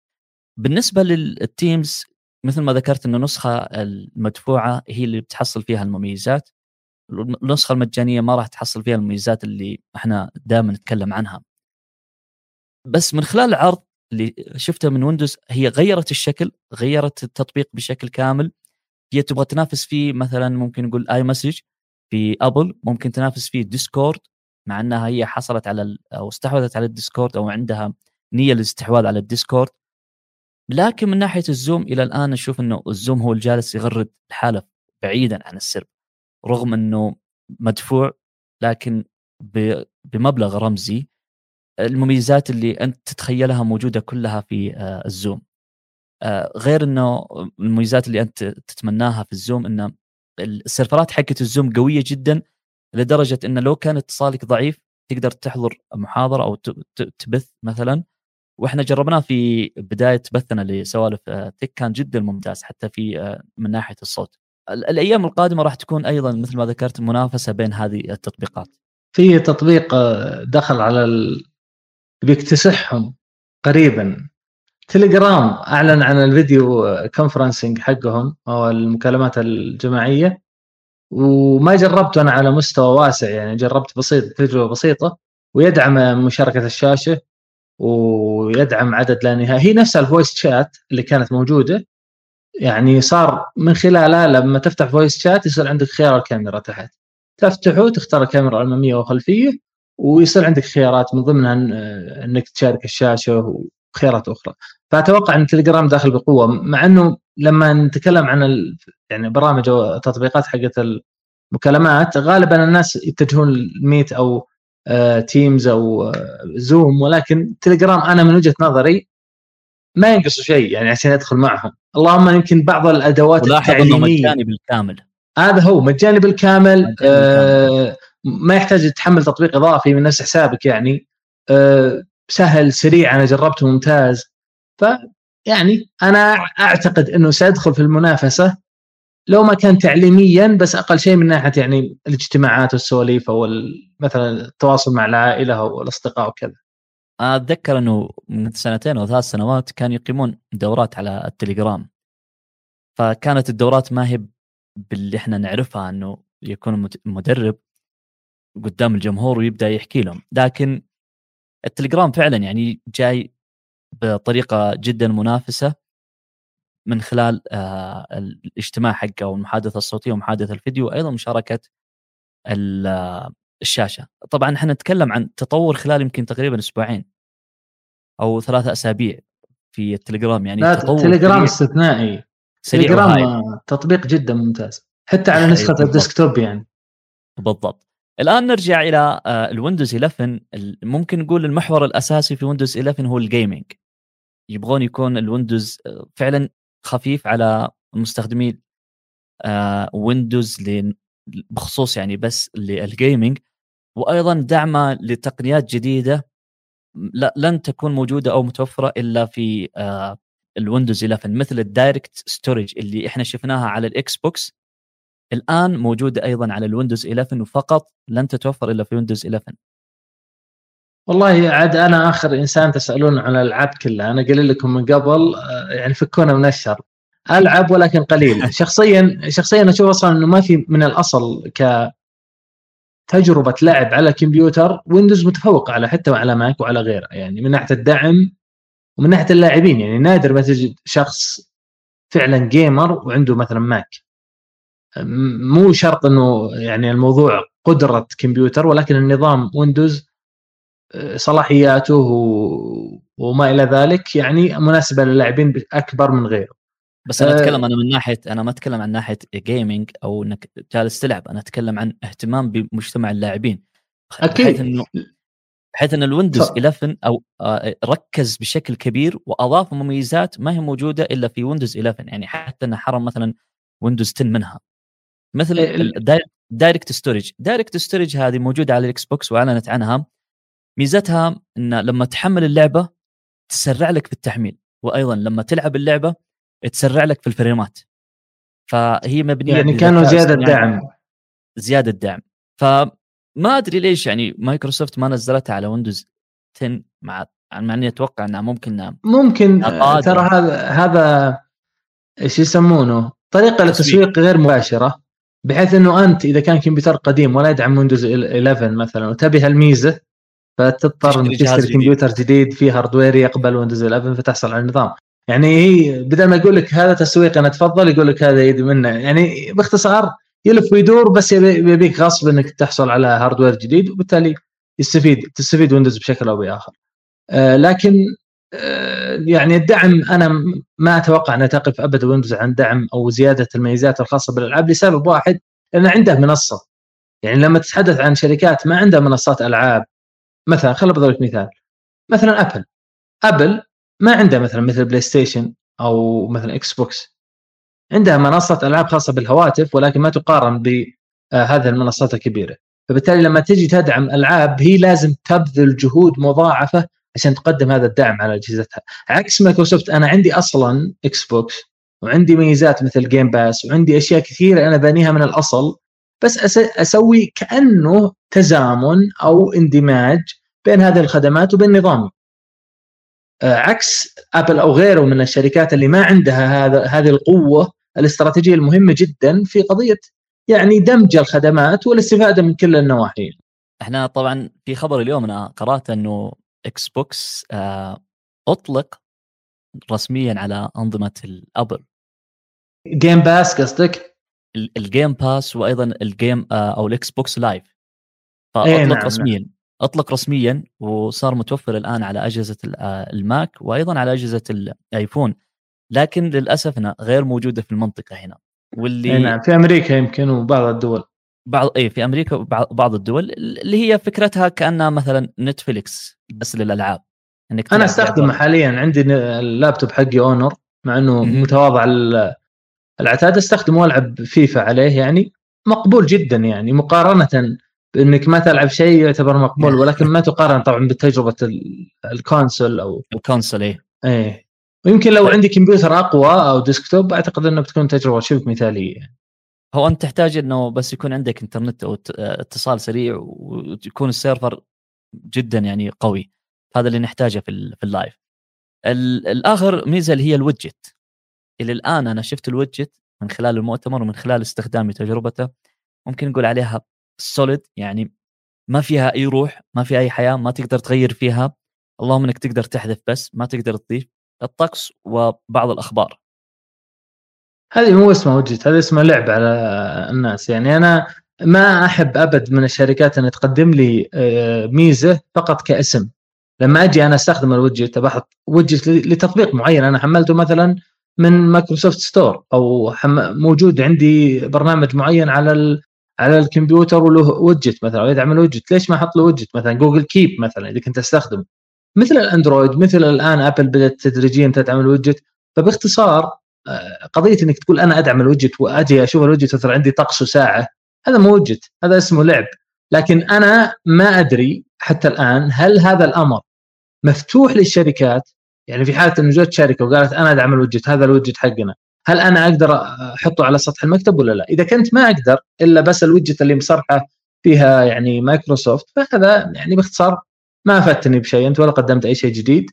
B: بالنسبة لل Teams مثل ما ذكرت انه النسخة المدفوعة هي اللي بتحصل فيها المميزات. النسخة المجانية ما راح تحصل فيها المميزات اللي إحنا دائما نتكلم عنها. بس من خلال العرض اللي شفته من Windows هي غيرت الشكل غيرت التطبيق بشكل كامل. هي تبغى تنافس فيه مثلا ممكن نقول iMessage في Apple ممكن تنافس فيه Discord مع إنها هي حصلت على أو استحوذت على ال Discord أو عندها نية للاستحواذ على ال Discord. لكن من ناحية ال Zoom إلى الآن أشوف إنه ال Zoom هو الجالس يغرد لحاله بعيدا عن السرب رغم إنه مدفوع لكن بمبلغ رمزي. المميزات اللي أنت تتخيلها موجودة كلها في آه، الزوم. آه، غير إنه المميزات اللي أنت تتمناها في الزوم إنه السيرفرات حقت الزوم قوية جدا لدرجة إنه لو كان اتصالك ضعيف تقدر تحضر محاضرة أو تبث مثلا. وإحنا جربناه في بداية بثنا لسوالف آه، تك كان جدا ممتاز حتى في من ناحية الصوت. الأيام القادمة راح تكون أيضا مثل ما ذكرت منافسة بين هذه التطبيقات.
C: في تطبيق دخل على. بيكتسحهم قريبا. تليجرام أعلن عن ال video conferencing حقهم أو المكالمات الجماعية. وما جربته أنا على مستوى واسع يعني جربت بسيط تجربه بسيطة ويدعم مشاركة الشاشة ويدعم عدد لا نهائي. هي نفسها ال voice chat اللي كانت موجودة. يعني صار من خلالها لما تفتح voice chat يصير عندك خيار الكاميرا تحت. تفتحه تختار الكاميرا الاماميه وخلفيه ويصير عندك خيارات من ضمنها أنك تشارك الشاشة وخيارات أخرى. فأتوقع أن تليجرام داخل بقوة مع أنه لما نتكلم عن ال... يعني برامج أو تطبيقات حقت المكالمات غالبا الناس يتجهون ال Meet أو Teams آه، أو Zoom آه، ولكن تليجرام أنا من وجهة نظري ما ينقصوا شيء يعني عشان يدخل معهم. اللهم يمكن بعض الأدوات
B: التعليمية. مجاني بالكامل.
C: هذا هو مجاني بالكامل, مجاني بالكامل. آه ما يحتاج تحمل تطبيق إضافي من نفس حسابك يعني آه سهل سريع أنا جربته ممتاز ف يعني أنا أعتقد إنه سيدخل في المنافسة لو ما كان تعليميا بس أقل شيء من ناحية يعني الاجتماعات والسواليف أو مثلا التواصل مع العائلة أو الأصدقاء وكذا.
B: أتذكر إنه من سنتين أو ثلاث سنوات كانوا يقيمون دورات على التليجرام. فكانت الدورات ما هي باللي إحنا نعرفها إنه يكون مدرب قدام الجمهور ويبدأ يحكي لهم، لكن التليجرام فعلا يعني جاي بطريقة جدا منافسة من خلال آه، الاجتماع حقه والمحادثة الصوتية ومحادثة الفيديو وأيضا مشاركة الشاشة. طبعا إحنا نتكلم عن تطور خلال يمكن تقريبا أسبوعين أو ثلاثة أسابيع في التليجرام. يعني
C: لا تطور تليجرام استثنائي. تليجرام تطبيق جدا ممتاز. حتى على نسخة ال desktop يعني.
B: بالضبط. الآن نرجع إلى آه، ال Windows 11 ممكن نقول المحور الأساسي في Windows 11 هو ال gaming يبغون يكون ال Windows آه، فعلا خفيف على مستخدمي Windows بخصوص يعني بس لل gaming وأيضا دعمه لتقنيات جديدة لن تكون موجودة أو متوفرة إلا في آه، ال Windows 11 مثل ال DirectStorage اللي إحنا شفناها على ال Xbox. الآن موجوده أيضا على ال Windows 11 وفقط لن تتوفر إلا في Windows 11
C: والله عاد أنا آخر إنسان تسألون عن الألعاب كلها. أنا قايل لكم من قبل آه، يعني فكونا من الشر. ألعب ولكن قليل. شخصيا شخصيا أشوف أصلا إنه ما في من الأصل ك تجربه لعب على كمبيوتر. Windows متفوق على حتى على Mac وعلى غيره. يعني من ناحية الدعم ومن ناحية اللاعبين. يعني نادر ما تجد شخص فعلا gamer وعنده مثلا Mac. مو شرط إنه يعني الموضوع قدرة كمبيوتر ولكن النظام Windows آه، صلاحياته وما إلى ذلك يعني مناسبة للاعبين أكبر من غيره.
B: بس أنا أتكلم أنا من ناحية أنا ما أتكلم عن ناحية gaming أو إنك جالس تلعب أنا أتكلم عن اهتمام بمجتمع اللاعبين.
C: أكيد.
B: بحيث إنه بحيث إن ال Windows 11 أو آه، ركز بشكل كبير وأضاف مميزات ما هي موجودة إلا في Windows 11 يعني حتى انه حرم مثلا Windows 10 منها. مثل ال DirectStorage DirectStorage هذه موجودة على ال Xbox وأعلنت عنها. ميزتها إن لما تحمل اللعبة تسرع لك في التحميل وأيضا لما تلعب اللعبة تسرع لك في ال frames. فهي مبنية
C: يعني كانوا زيادة دعم
B: زيادة دعم فما أدري ليش يعني مايكروسوفت ما نزلتها على ويندوز 10 مع مع إني أتوقع إنها ممكن
C: ممكن ترى هذا هذا إيش يسمونه؟ طريقة للتسويق غير مباشرة. بحيث إنه أنت إذا كان كمبيوتر قديم ولا يدعم ويندوز 11 مثلا وتبي هالميزه فتضطر إنك تشتري كمبيوتر جديد فيه hardware يقبل ويندوز 11 فتحصل على النظام. يعني هي بدل ما يقول لك هذا تسويق أنا أتفضل يقول لك هذا يدي منه. يعني باختصار يلف ويدور بس يبيك غصب إنك تحصل على hardware جديد وبالتالي يستفيد تستفيد ويندوز بشكل أو بآخر. آه لكن يعني الدعم أنا ما أتوقع انها تقف ابدا ويندوز عن دعم أو زيادة الميزات الخاصة بالألعاب لسبب واحد لأن عنده منصة. يعني لما تتحدث عن شركات ما عندها منصات ألعاب مثلا خليني بضرب لك مثال. مثلا أبل. أبل ما عندها مثلا مثل بلاي ستيشن أو مثلا إكس بوكس عندها منصه ألعاب خاصة بالهواتف ولكن ما تقارن بهذه المنصات الكبيرة. فبالتالي لما تجي تدعم ألعاب هي لازم تبذل جهود مضاعفة عشان تقدم هذا الدعم على أجهزتها عكس مايكروسوفت أنا عندي أصلا إكس بوكس وعندي ميزات مثل Game Pass وعندي أشياء كثيرة أنا بانيها من الأصل بس أسوي كأنه تزامن أو اندماج بين هذه الخدمات وبين نظامي آه، عكس ابل أو غيره من الشركات اللي ما عندها هذا هذه القوة الاستراتيجية المهمة جدا في قضية يعني دمج الخدمات والاستفادة من كل النواحي.
B: إحنا طبعا في خبر اليوم أنا قرات إنه إكس بوكس آه، أطلق رسميا على أنظمة الابل.
C: جيم باس قصدك؟
B: الجيم باس وأيضا ال game آه، أو الاكس بوكس Live. فأطلق إيه نعم رسميا نعم. أطلق رسميا وصار متوفر الآن على أجهزة الماك وأيضا على أجهزة الايفون لكن للأسف غير موجودة في المنطقة هنا
C: واللي اي نعم في أمريكا يمكن وبعض الدول
B: بعض اي في أمريكا وبعض الدول اللي هي فكرتها كأنها مثلا نتفليكس بس للألعاب.
C: إنك أنا استخدمه حاليا. عندي اللابتوب حقي أونر مع إنه متواضع العتاد أستخدمه والعب فيفا عليه يعني. مقبول جدا يعني. مقارنة بإنك ما تلعب شيء يعتبر مقبول ولكن ما تقارن طبعا بتجربة ال console
B: أو ال
C: console إيه. إيه. ويمكن لو عندي كمبيوتر أقوى أو desktop أعتقد إنه بتكون تجربة شبه مثالية
B: هو أنت تحتاج إنه بس يكون عندك إنترنت أو اتصال سريع ويكون ال server جدا يعني قوي. هذا اللي نحتاجه في في ال live. الآخر ميزة اللي هي ال widget. إلى الآن أنا شفت ال widget من خلال المؤتمر ومن خلال استخدامي تجربته. ممكن نقول عليها solid يعني ما فيها أي روح ما فيها أي حياة ما تقدر تغير فيها. اللهم إنك تقدر تحذف بس ما تقدر تضيف. الطقس وبعض الأخبار.
C: هذه مو اسمها وجهة هذا اسمه لعب على الناس. يعني أنا ما أحب أبد من الشركات إن تقدم لي آه، ميزة فقط كاسم. لما أجي أنا أستخدم الوجهة بحط وجهة لتطبيق معين. أنا حملته مثلا من مايكروسوفت Store أو موجود عندي برنامج معين على على الكمبيوتر وله وجت مثلا. يدعم الوجت ليش ما أحط له widget مثلا جوجل Keep مثلا إذا كنت استخدم مثل الأندرويد مثل الآن أبل بدأت تدريجيا تدعم الوجت فباختصار قضية إنك تقول أنا أدعم الوجت وأجي أشوف الوجت مثلا عندي طقس وساعة هذا مو وجت هذا اسمه لعب. لكن أنا ما أدري حتى الآن هل هذا الأمر مفتوح للشركات؟ يعني في حالة إنه جت شركة وقالت أنا أدعم الوجت هذا الوجت حقنا. هل أنا أقدر أحطه على سطح المكتب ولا لا؟ إذا كنت ما أقدر إلا بس الوجت اللي مصرحة فيها يعني مايكروسوفت فهذا يعني باختصار ما افدتني بشيء أنت ولا قدمت أي شيء جديد.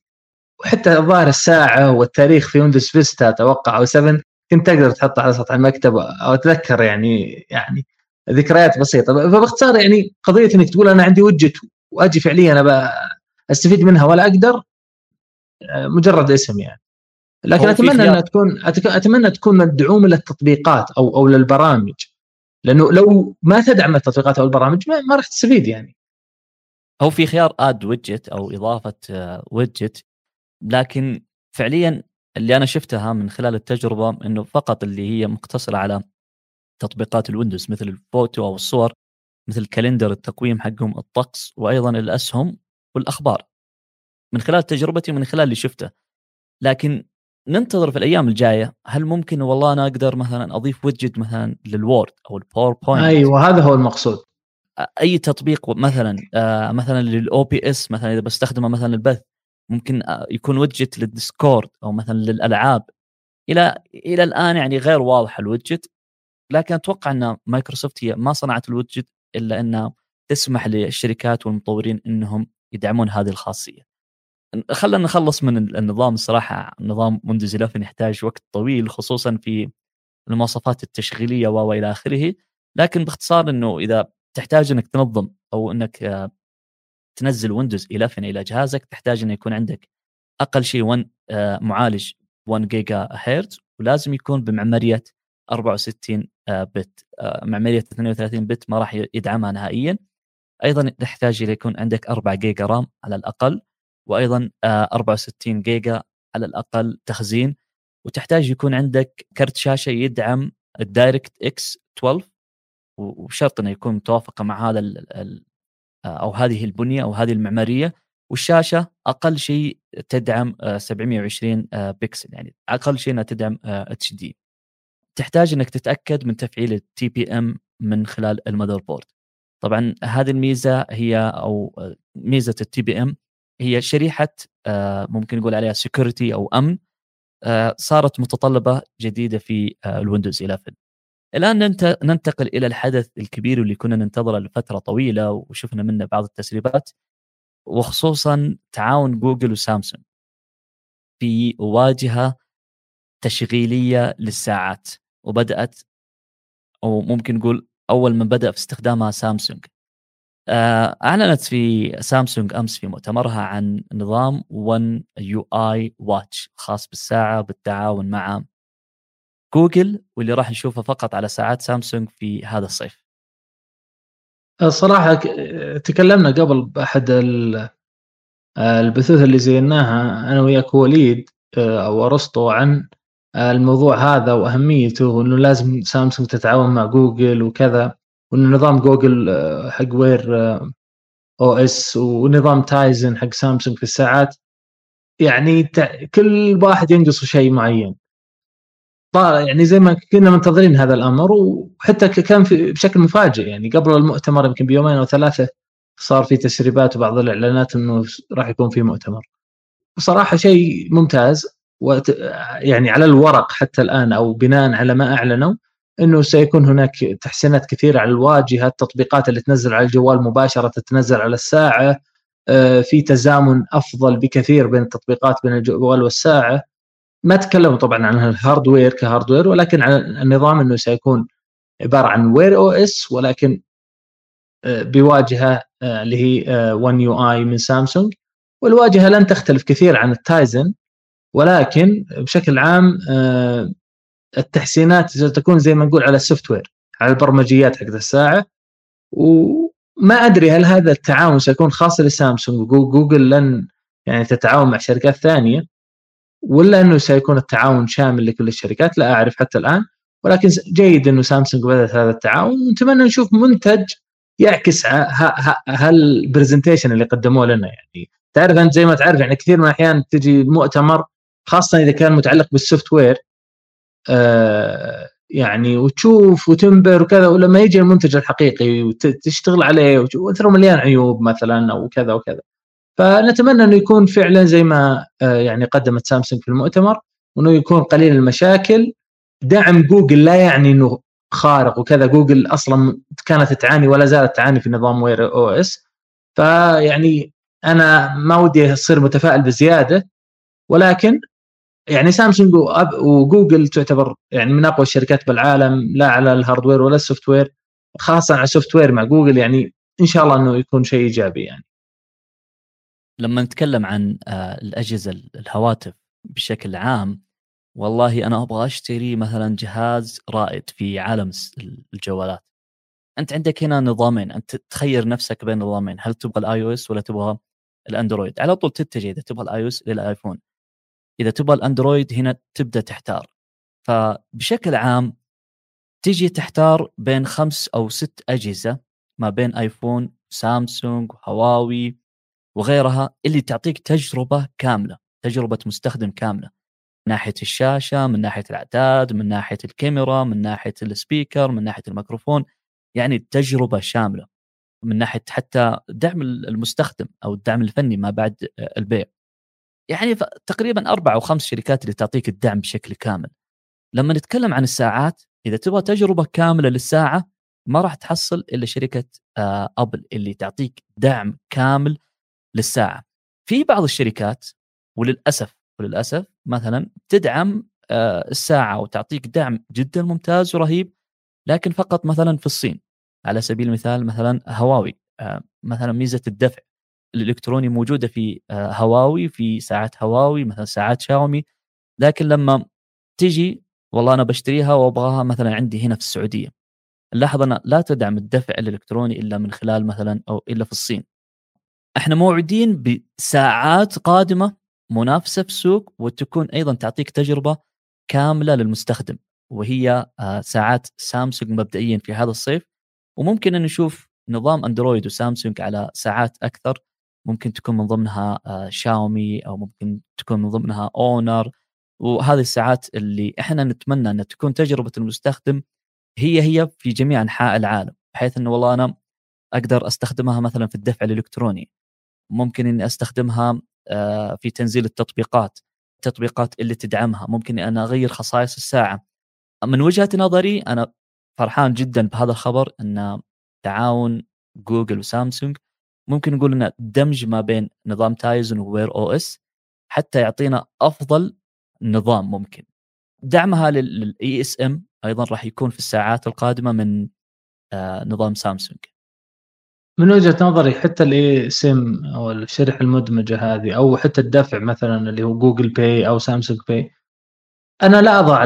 C: وحتى الظاهر الساعة والتاريخ في ويندوز فيستا أتوقع أو 7 كنت تقدر تحطه على سطح المكتب أو أتذكر يعني يعني ذكريات بسيطة. فباختصار يعني قضية إنك تقول أنا عندي وجت وأجي فعليا أنا أستفيد منها ولا أقدر مجرد اسم يعني. لكن أتمنى إنها تكون أتمنى تكون مدعومه للتطبيقات أو أو للبرامج لأنه لو ما تدعم التطبيقات أو البرامج ما, ما راح تستفيد يعني.
B: هو في خيار add widget أو إضافة widget آه، لكن فعليا اللي أنا شفتها من خلال التجربة إنه فقط اللي هي مقتصرة على تطبيقات الويندوز مثل الفوتو أو الصور مثل calendar التقويم حقهم الطقس وأيضا الأسهم والأخبار. من خلال تجربتي ومن خلال اللي شفته. لكن ننتظر في الأيام الجاية هل ممكن والله أنا أقدر مثلا أضيف widget مثلا لل Word أو
C: ال PowerPoint أيوه هذا هو المقصود.
B: أي تطبيق مثلا آه مثلا لل OBS مثلا إذا بستخدمه مثلا البث ممكن آه، يكون widget لل Discord أو مثلا للألعاب. إلى إلى الآن يعني غير واضح ال widget لكن أتوقع إن مايكروسوفت هي ما صنعت ال widget إلا إنها تسمح للشركات والمطورين إنهم يدعمون هذه الخاصية. خلينا نخلص من النظام. الصراحه نظام ويندوز 11 يحتاج وقت طويل خصوصا في المواصفات التشغيلية و إلى آخره. لكن باختصار إنه إذا تحتاج إنك تنظم أو إنك آه، تنزل ويندوز 11 إلى جهازك تحتاج إنه يكون عندك أقل شيء 1 آه، معالج 1 جيجا هرتز ولازم يكون بمعمارية 64 آه، bit معمارية 32 bit ما راح يدعمها نهائيا. أيضا تحتاج إلى يكون عندك 4 جيجا RAM على الأقل وأيضا 64 آه، جيجا على الأقل تخزين. وتحتاج يكون عندك كرت شاشة يدعم DirectX 12 وبشرط إنه يكون متوافقة مع هذا آه، أو هذه البنية أو هذه المعمارية والشاشة أقل شيء تدعم 720 آه، بكسل يعني أقل شيء إنها تدعم HD. تحتاج إنك تتأكد من تفعيل ال TPM من خلال ال motherboard طبعا هذه الميزة هي أو ميزة ال TPM هي شريحة آه، ممكن نقول عليها security أو أمن آه، صارت متطلبة جديدة في آه، ال Windows 11 الآن ننت- ننتقل إلى الحدث الكبير اللي كنا ننتظره لفترة طويلة وشفنا منه بعض التسريبات وخصوصا تعاون جوجل وسامسونج في واجهة تشغيلية للساعات وبدأت أو ممكن نقول أول من بدأ في استخدامها سامسونج. آه، أعلنت في سامسونج أمس في مؤتمرها عن نظام One UI Watch خاص بالساعة بالتعاون مع جوجل واللي راح نشوفه فقط على ساعات سامسونج في هذا الصيف.
C: الصراحه ك- تكلمنا قبل بأحد ال- البثوث اللي زيناها أنا وياك وليد آه، أو أرسطو عن الموضوع هذا وأهميته وإنه لازم سامسونج تتعاون مع جوجل وكذا وإنه نظام جوجل آه، حق Wear آه، OS ونظام Tizen حق سامسونج في الساعات. يعني كل واحد ينقصه شيء معين. يعني زي ما كنا منتظرين هذا الأمر وحتى كان في بشكل مفاجئ يعني قبل المؤتمر يمكن بيومين أو ثلاثة صار في تسريبات وبعض الإعلانات إنه راح يكون في مؤتمر. بصراحة شيء ممتاز وت... يعني على الورق حتى الآن أو بناء على ما أعلنوا إنه سيكون هناك تحسينات كثيرة على الواجهة، التطبيقات اللي تنزل على الجوال مباشرة تتنزل على الساعة، آه، في تزامن أفضل بكثير بين التطبيقات بين الجوال والساعة. ما تكلموا طبعا عن ال hardware ك hardware ولكن عن النظام إنه سيكون عبارة عن Wear OS ولكن آه، بواجهة آه، اللي هي 1 يو اي من سامسونج. والواجهة لن تختلف كثير عن ال Tizen ولكن بشكل عام آه، التحسينات ستكون زي ما نقول على ال software على البرمجيات حقت الساعة. وما أدري هل هذا التعاون سيكون خاص لسامسونج. وجوجل لن يعني تتعاون مع شركات ثانية. ولا إنه سيكون التعاون شامل لكل الشركات لا أعرف حتى الآن. ولكن جيد إنه سامسونج بدأت هذا التعاون. ونتمنى نشوف منتج يعكس هال presentation اللي قدموه لنا. يعني تعرف أنت زي ما تعرف يعني كثير من الأحيان تجي مؤتمر خاصة إذا كان متعلق بال software آه يعني وتشوف وتنبهر وكذا ولما يجي المنتج الحقيقي وتشتغل عليه وترى مليان عيوب مثلا أو كذا وكذا. فنتمنى أنه يكون فعلا زي ما آه يعني قدمت سامسونج في المؤتمر وأنه يكون قليل المشاكل. دعم جوجل لا يعني إنه خارق وكذا. جوجل أصلا كانت تعاني ولا زالت تعاني في نظام Wear OS. فيعني أنا ما ودي أصير متفائل بزيادة. ولكن يعني سامسونج وجوجل تعتبر يعني من أقوى الشركات بالعالم لا على ال hardware ولا ال software خاصة على ال software مع جوجل يعني إن شاء الله إنه يكون شيء إيجابي يعني.
B: لما نتكلم عن آه، الأجهزة الهواتف بشكل عام والله أنا أبغى أشتري مثلا جهاز رائد في عالم الجوالات. أنت عندك هنا نظامين أنت تخير نفسك بين نظامين هل تبغى ال iOS ولا تبغى ال Android على طول تتجه إذا تبغى ال iOS لل iPhone إذا تبغى ال Android هنا تبدأ تحتار. فبشكل عام تجي تحتار بين خمس أو ست أجهزة ما بين iPhone سامسونج هواوي وغيرها اللي تعطيك تجربة كاملة تجربة مستخدم كاملة. من ناحية الشاشة من ناحية الأعداد من ناحية الكاميرا من ناحية ال speaker من ناحية الميكروفون يعني تجربة شاملة. من ناحية حتى دعم المستخدم أو الدعم الفني ما بعد البيع. يعني تقريبا أربع أو خمس شركات اللي تعطيك الدعم بشكل كامل. لما نتكلم عن الساعات إذا تبغى تجربة كاملة للساعة ما راح تحصل إلا شركة ابل اللي تعطيك دعم كامل للساعة. في بعض الشركات وللأسف وللأسف مثلا تدعم الساعة وتعطيك دعم جدا ممتاز ورهيب لكن فقط مثلا في الصين. على سبيل المثال مثلا هواوي مثلا ميزة الدفع الإلكتروني موجودة في هواوي في ساعات هواوي مثلا ساعات شاومي. لكن لما تجي والله أنا بشتريها وأبغاها مثلا عندي هنا في السعودية. نلاحظ انها لا تدعم الدفع الإلكتروني إلا من خلال مثلا أو إلا في الصين. إحنا موعدين بساعات قادمة منافسة في السوق وتكون أيضا تعطيك تجربة كاملة للمستخدم وهي ساعات سامسونج مبدئيا في هذا الصيف. وممكن أن نشوف نظام أندرويد وسامسونج على ساعات أكثر. ممكن تكون من ضمنها شاومي أو ممكن تكون من ضمنها أونر. وهذه الساعات اللي إحنا نتمنى أن تكون تجربة المستخدم هي هي في جميع أنحاء العالم بحيث انه والله أنا أقدر أستخدمها مثلا في الدفع الإلكتروني. ممكن إني أستخدمها في تنزيل التطبيقات التطبيقات اللي تدعمها. ممكن أنا أغير خصائص الساعة. من وجهة نظري أنا فرحان جدا بهذا الخبر إن تعاون جوجل وسامسونج ممكن نقول إنه دمج ما بين نظام Tizen و Wear OS حتى يعطينا أفضل نظام ممكن. دعمها لل eSIM أيضا راح يكون في الساعات القادمة من آه، نظام سامسونج.
C: من وجهة نظري حتى ال eSIM أو الشريحة المدمجة هذه أو حتى الدفع مثلا اللي هو Google Pay أو Samsung Pay أنا لا أضع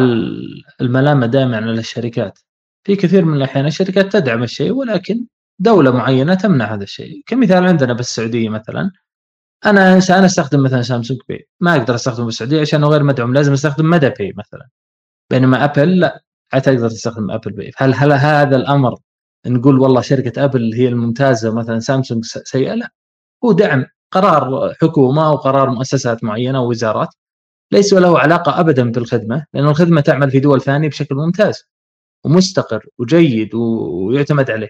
C: الملامة دائما على الشركات. في كثير من الأحيان الشركات تدعم الشيء ولكن دولة معينة تمنع هذا الشيء. كمثال عندنا بالسعودية مثلا أنا أنا أستخدم مثلا Samsung Pay. ما أقدر أستخدمه بالسعودية عشان غير مدعوم لازم أستخدم مدى Pay مثلا. بينما أبل لا تقدر تستخدم Apple Pay. هل هل هذا الأمر نقول والله شركة أبل هي الممتازة مثلا سامسونج سيئة؟ لا. هو دعم قرار حكومة أو قرار مؤسسات معينة ووزارات ليس له علاقة ابدا بالخدمة لأن الخدمة تعمل في دول ثانية بشكل ممتاز ومستقر وجيد ويعتمد عليه.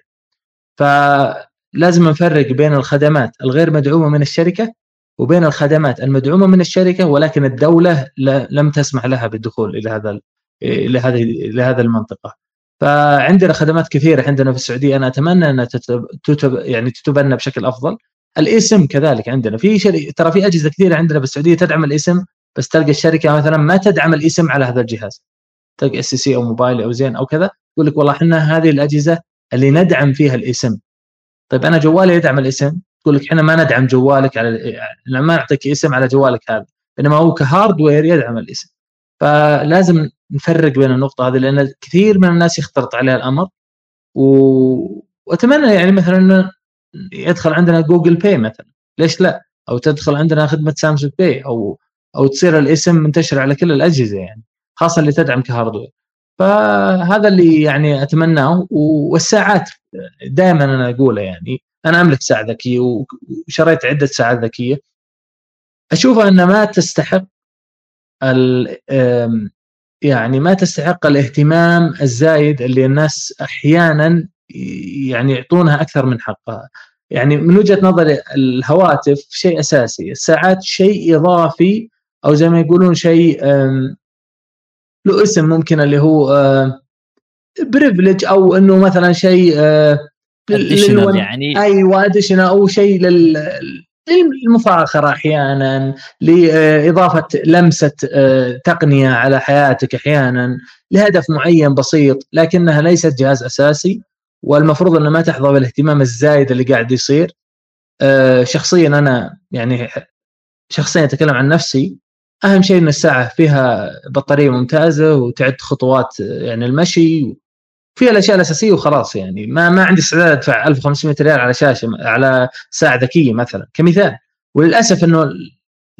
C: فلازم نفرق بين الخدمات الغير مدعومة من الشركة وبين الخدمات المدعومة من الشركة ولكن الدولة لم تسمح لها بالدخول إلى هذا إلى هذه إلى هذه المنطقة. فعندنا خدمات كثيرة عندنا في السعودية. أنا أتمنى انها تتب يعني تتبنى بشكل أفضل. ال eSIM كذلك عندنا. في شري... ترى في أجهزة كثيرة عندنا بالسعودية تدعم ال eSIM بس تلقى الشركة مثلا ما تدعم ال eSIM على هذا الجهاز. تلقى STC أو موبايلي أو زين أو كذا يقول لك والله إحنا هذه الأجهزة اللي ندعم فيها ال eSIM طيب أنا جوالي يدعم ال eSIM تقول لك إحنا ما ندعم جوالك على ما نعطيك eSIM على جوالك هذا إنما هو ك hardware يدعم ال eSIM فلازم نفرق بين النقطة هذه لأن كثير من الناس يختلط عليها الأمر. و... وأتمنى يعني مثلا إنه يدخل عندنا Google Pay مثلا. ليش لا؟ أو تدخل عندنا خدمة Samsung Pay أو أو تصير ال eSIM منتشر على كل الأجهزة يعني خاصة اللي تدعم ك hardware. فهذا اللي يعني أتمناه والساعات دائما أنا أقوله يعني أنا أملك ساعة ذكية وشريت عدة ساعات ذكية. أشوفها إنها ما تستحق يعني ما تستحق الاهتمام الزايد اللي الناس أحيانا يعني يعطونها أكثر من حقها. يعني من وجهة نظري الهواتف شيء أساسي الساعات شيء إضافي أو زي ما يقولون شيء له اسم ممكن اللي هو privilege أو إنه مثلا شيء
B: يعني.
C: أيوه additional أو شيء لل للمفاخرة أحيانا لإضافة لمسة آه، تقنية على حياتك أحيانا لهدف معين بسيط لكنها ليست جهاز أساسي والمفروض أنها ما تحظى بالاهتمام الزايد اللي قاعد يصير. آه، شخصيا أنا يعني شخصيا أتكلم عن نفسي أهم شيء أن الساعة فيها بطارية ممتازة وتعد خطوات يعني المشي في الأشياء الأساسية وخلاص يعني. ما ما عندي استعداد أدفع 1500 ريال على شاشة على ساعة ذكية مثلا كمثال. وللأسف إنه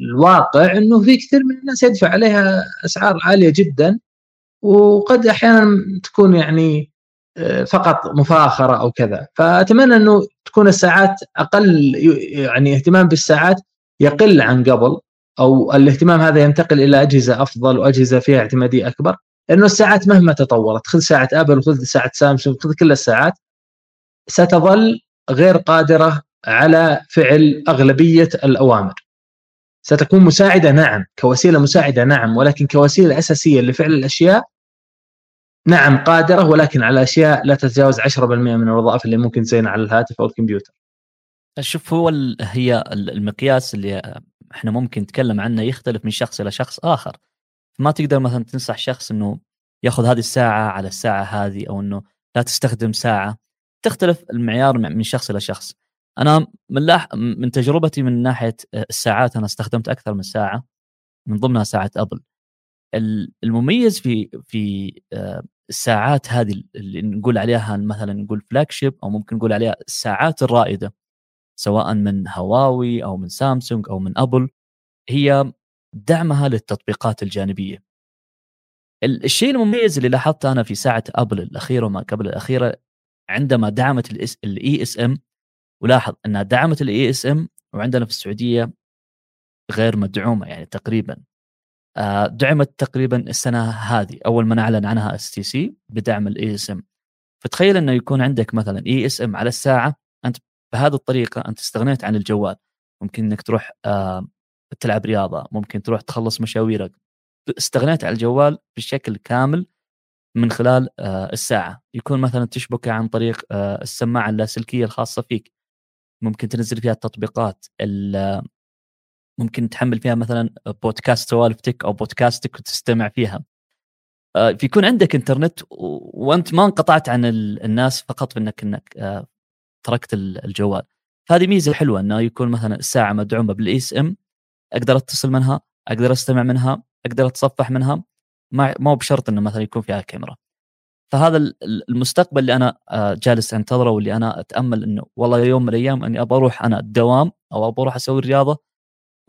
C: الواقع إنه في كثير من الناس يدفع عليها أسعار عالية جدا وقد أحيانا تكون يعني آه، فقط مفاخرة أو كذا. فأتمنى إنه تكون الساعات أقل يعني اهتمام بالساعات يقل عن قبل أو الاهتمام هذا ينتقل إلى أجهزة أفضل وأجهزة فيها اعتمادية أكبر. لأنه الساعات مهما تطورت خذ ساعة آبل وخذ ساعة سامسونج خذ كل الساعات ستظل غير قادرة على فعل أغلبية الأوامر ستكون مساعدة نعم كوسيلة مساعدة نعم ولكن كوسيلة أساسية لفعل الأشياء نعم قادرة ولكن على أشياء لا تتجاوز 10% من الوظائف اللي ممكن تزينها على الهاتف أو الكمبيوتر.
B: شوف هو هي المقياس اللي إحنا ممكن نتكلم عنه يختلف من شخص إلى شخص آخر. ما تقدر مثلا تنصح شخص إنه ياخذ هذه الساعة على الساعة هذه أو إنه لا تستخدم ساعة. تختلف المعيار من شخص إلى شخص. أنا من لاح من تجربتي من ناحية الساعات أنا استخدمت أكثر من ساعة من ضمنها ساعة أبل. المميز في في آه، الساعات هذه اللي نقول عليها مثلا نقول فلاج شيب أو ممكن نقول عليها الساعات الرائدة سواء من هواوي أو من سامسونج أو من أبل هي دعمها للتطبيقات الجانبية. الشيء المميز اللي لاحظته أنا في ساعة ابل الاخيره وما قبل الأخيرة عندما دعمت ال eSIM ولاحظ انها دعمت ال eSIM وعندنا في السعودية غير مدعومة يعني تقريبا. آه، دعمت تقريبا السنة هذه أول ما نعلن عنها STC بدعم ال eSIM. فتخيل أنه يكون عندك مثلا إي إس إم على الساعة أنت بهذه الطريقة أنت استغنيت عن الجوال. ممكن إنك تروح آه، تلعب رياضة ممكن تروح تخلص مشاويرك. استغنيت على الجوال بشكل كامل من خلال آه، الساعة. يكون مثلا تشبكه عن طريق آه، السماعة اللاسلكية الخاصة فيك. ممكن تنزل فيها التطبيقات ممكن تحمل فيها مثلا بودكاست سوالفتك أو بودكاستك وتستمع فيها. آه، فيكون عندك إنترنت وأنت ما انقطعت عن الناس فقط بانك إنك تركت الجوال. فهذه ميزة حلوة إنه يكون مثلا الساعة مدعومة بال eSIM أقدر أتصل منها أقدر أستمع منها أقدر أتصفح منها ما مو بشرط إنه مثلا يكون فيها كاميرا فهذا المستقبل اللي أنا آه، جالس أنتظره واللي أنا أتأمل إنه والله يوم من الأيام إني أبى أروح أنا الدوام أو أبى أروح أسوي الرياضة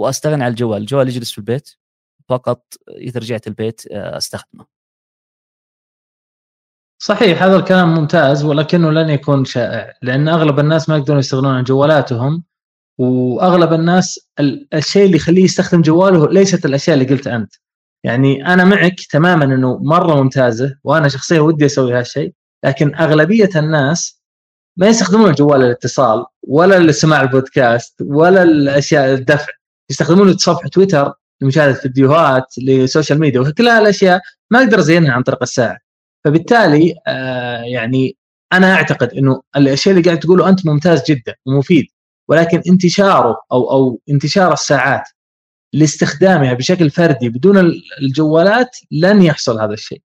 B: واستغني عن الجوال، الجوال يجلس في البيت فقط إذا رجعت البيت آه، أستخدمه.
C: صحيح هذا الكلام ممتاز ولكنه لن يكون شائع لأن أغلب الناس ما يقدرون يستغنون عن جوالاتهم. وأغلب الناس الشيء اللي يخليه يستخدم جواله ليست الأشياء اللي قلت أنت. يعني أنا معك تماما إنه مرة ممتازة وأنا شخصيا ودي أسوي هالشيء لكن أغلبية الناس ما يستخدمون الجوال للاتصال ولا لسماع البودكاست ولا الأشياء الدفع. يستخدمون لتصفح تويتر لمشاهدة فيديوهات لسوشيال ميديا وكل هالأشياء ما أقدر ازينها عن طريق الساعة. فبالتالي آه يعني أنا أعتقد إنه الشيء اللي قاعد تقوله أنت ممتاز جدا ومفيد. ولكن انتشاره أو أو انتشار الساعات لاستخدامها بشكل فردي بدون الجوالات لن يحصل هذا الشيء.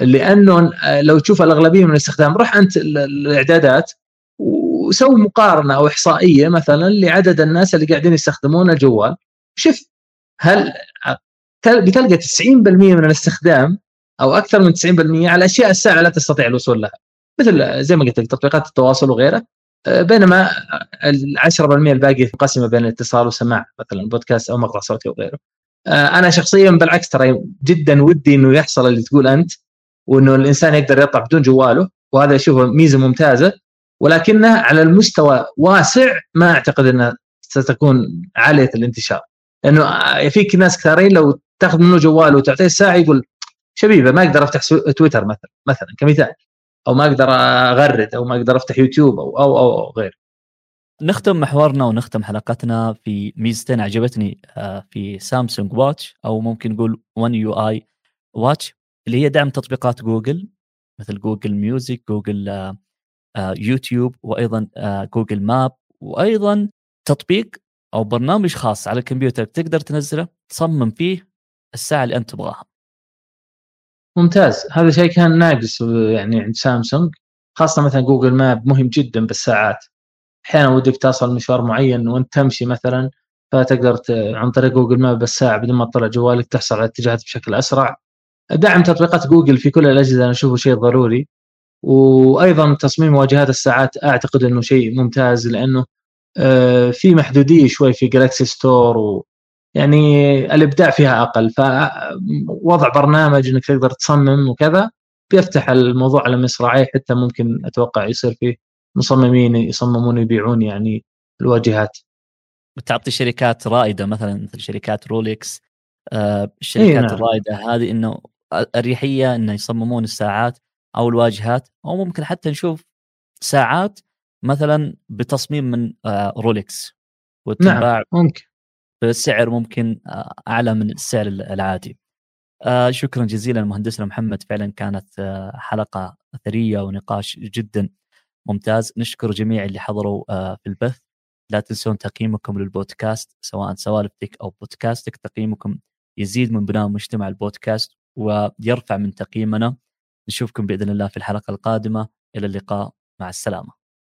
C: لأنه لو تشوف الأغلبية من الاستخدام روح أنت الإعدادات وسوي مقارنة أو إحصائية مثلا لعدد الناس اللي قاعدين يستخدمون الجوال. شوف هل بتلقى 90% من الاستخدام أو أكثر من 90% على أشياء الساعة لا تستطيع الوصول لها. مثل زي ما قلت لك تطبيقات التواصل وغيره بينما ال 10% الباقي منقسمه بين الاتصال والسماع مثلا بودكاست أو مقطع صوتي وغيره. آه، أنا شخصيا بالعكس ترى جدا ودي إنه يحصل اللي تقول أنت وإنه الإنسان يقدر يطلع بدون جواله وهذا اشوفه ميزة ممتازة. ولكنها على المستوى واسع ما أعتقد انها ستكون عالية الانتشار. لأنه آه، فيك ناس كثيرين لو تأخذ منه جواله وتعطيه الساعة يقول وش أبي به ما أقدر أفتح تويتر مثلا مثلا كمثال. أو ما أقدر أغرد أو ما أقدر أفتح يوتيوب أو أو أو, أو غير.
B: نختم محورنا ونختم حلقتنا في ميزتين عجبتني آه، في Samsung Watch أو ممكن نقول 1 UI Watch اللي هي دعم تطبيقات جوجل مثل Google Music جوجل آه، آه، يوتيوب وأيضا Google Map وأيضا تطبيق أو برنامج خاص على الكمبيوتر تقدر تنزله تصمم فيه الساعة اللي أنت تبغاها.
C: ممتاز. هذا شيء كان ناقص يعني عند سامسونج خاصة مثلا Google Map مهم جدا بالساعات. أحيانا ودك تصل مشوار معين وأنت تمشي مثلا فتقدر عن طريق Google Map بالساعة بدون ما تطلع جوالك تحصل على الاتجاهات بشكل أسرع. دعم تطبيقات جوجل في كل الأجهزة أنا أشوفه شيء ضروري. وأيضا تصميم واجهات الساعات أعتقد إنه شيء ممتاز لأنه آه، في محدودية شوي في Galaxy Store يعني الإبداع فيها أقل. فوضع برنامج إنك تقدر تصمم وكذا بيفتح الموضوع على مصراعيه حتى ممكن أتوقع يصير فيه مصممين يصممون يبيعون يعني الواجهات.
B: بتعطي شركات رائدة مثلا مثل شركات رولكس آه الشركات إيه نعم. الرائدة هذه إنه الاريحيه إنه يصممون الساعات أو الواجهات أو ممكن حتى نشوف ساعات مثلا بتصميم من آه رولكس
C: وتنباع نعم ممكن.
B: بسعر ممكن آه، أعلى من السعر العادي. آه شكرا جزيلا مهندسنا محمد. فعلا كانت آه حلقة ثرية ونقاش جدا ممتاز. نشكر جميع اللي حضروا في البث. لا تنسون تقييمكم للبودكاست سواء سوالفتك أو بودكاستك. تقييمكم يزيد من بناء مجتمع البودكاست ويرفع من تقييمنا. نشوفكم بإذن الله في الحلقة القادمة. إلى اللقاء. مع السلامة.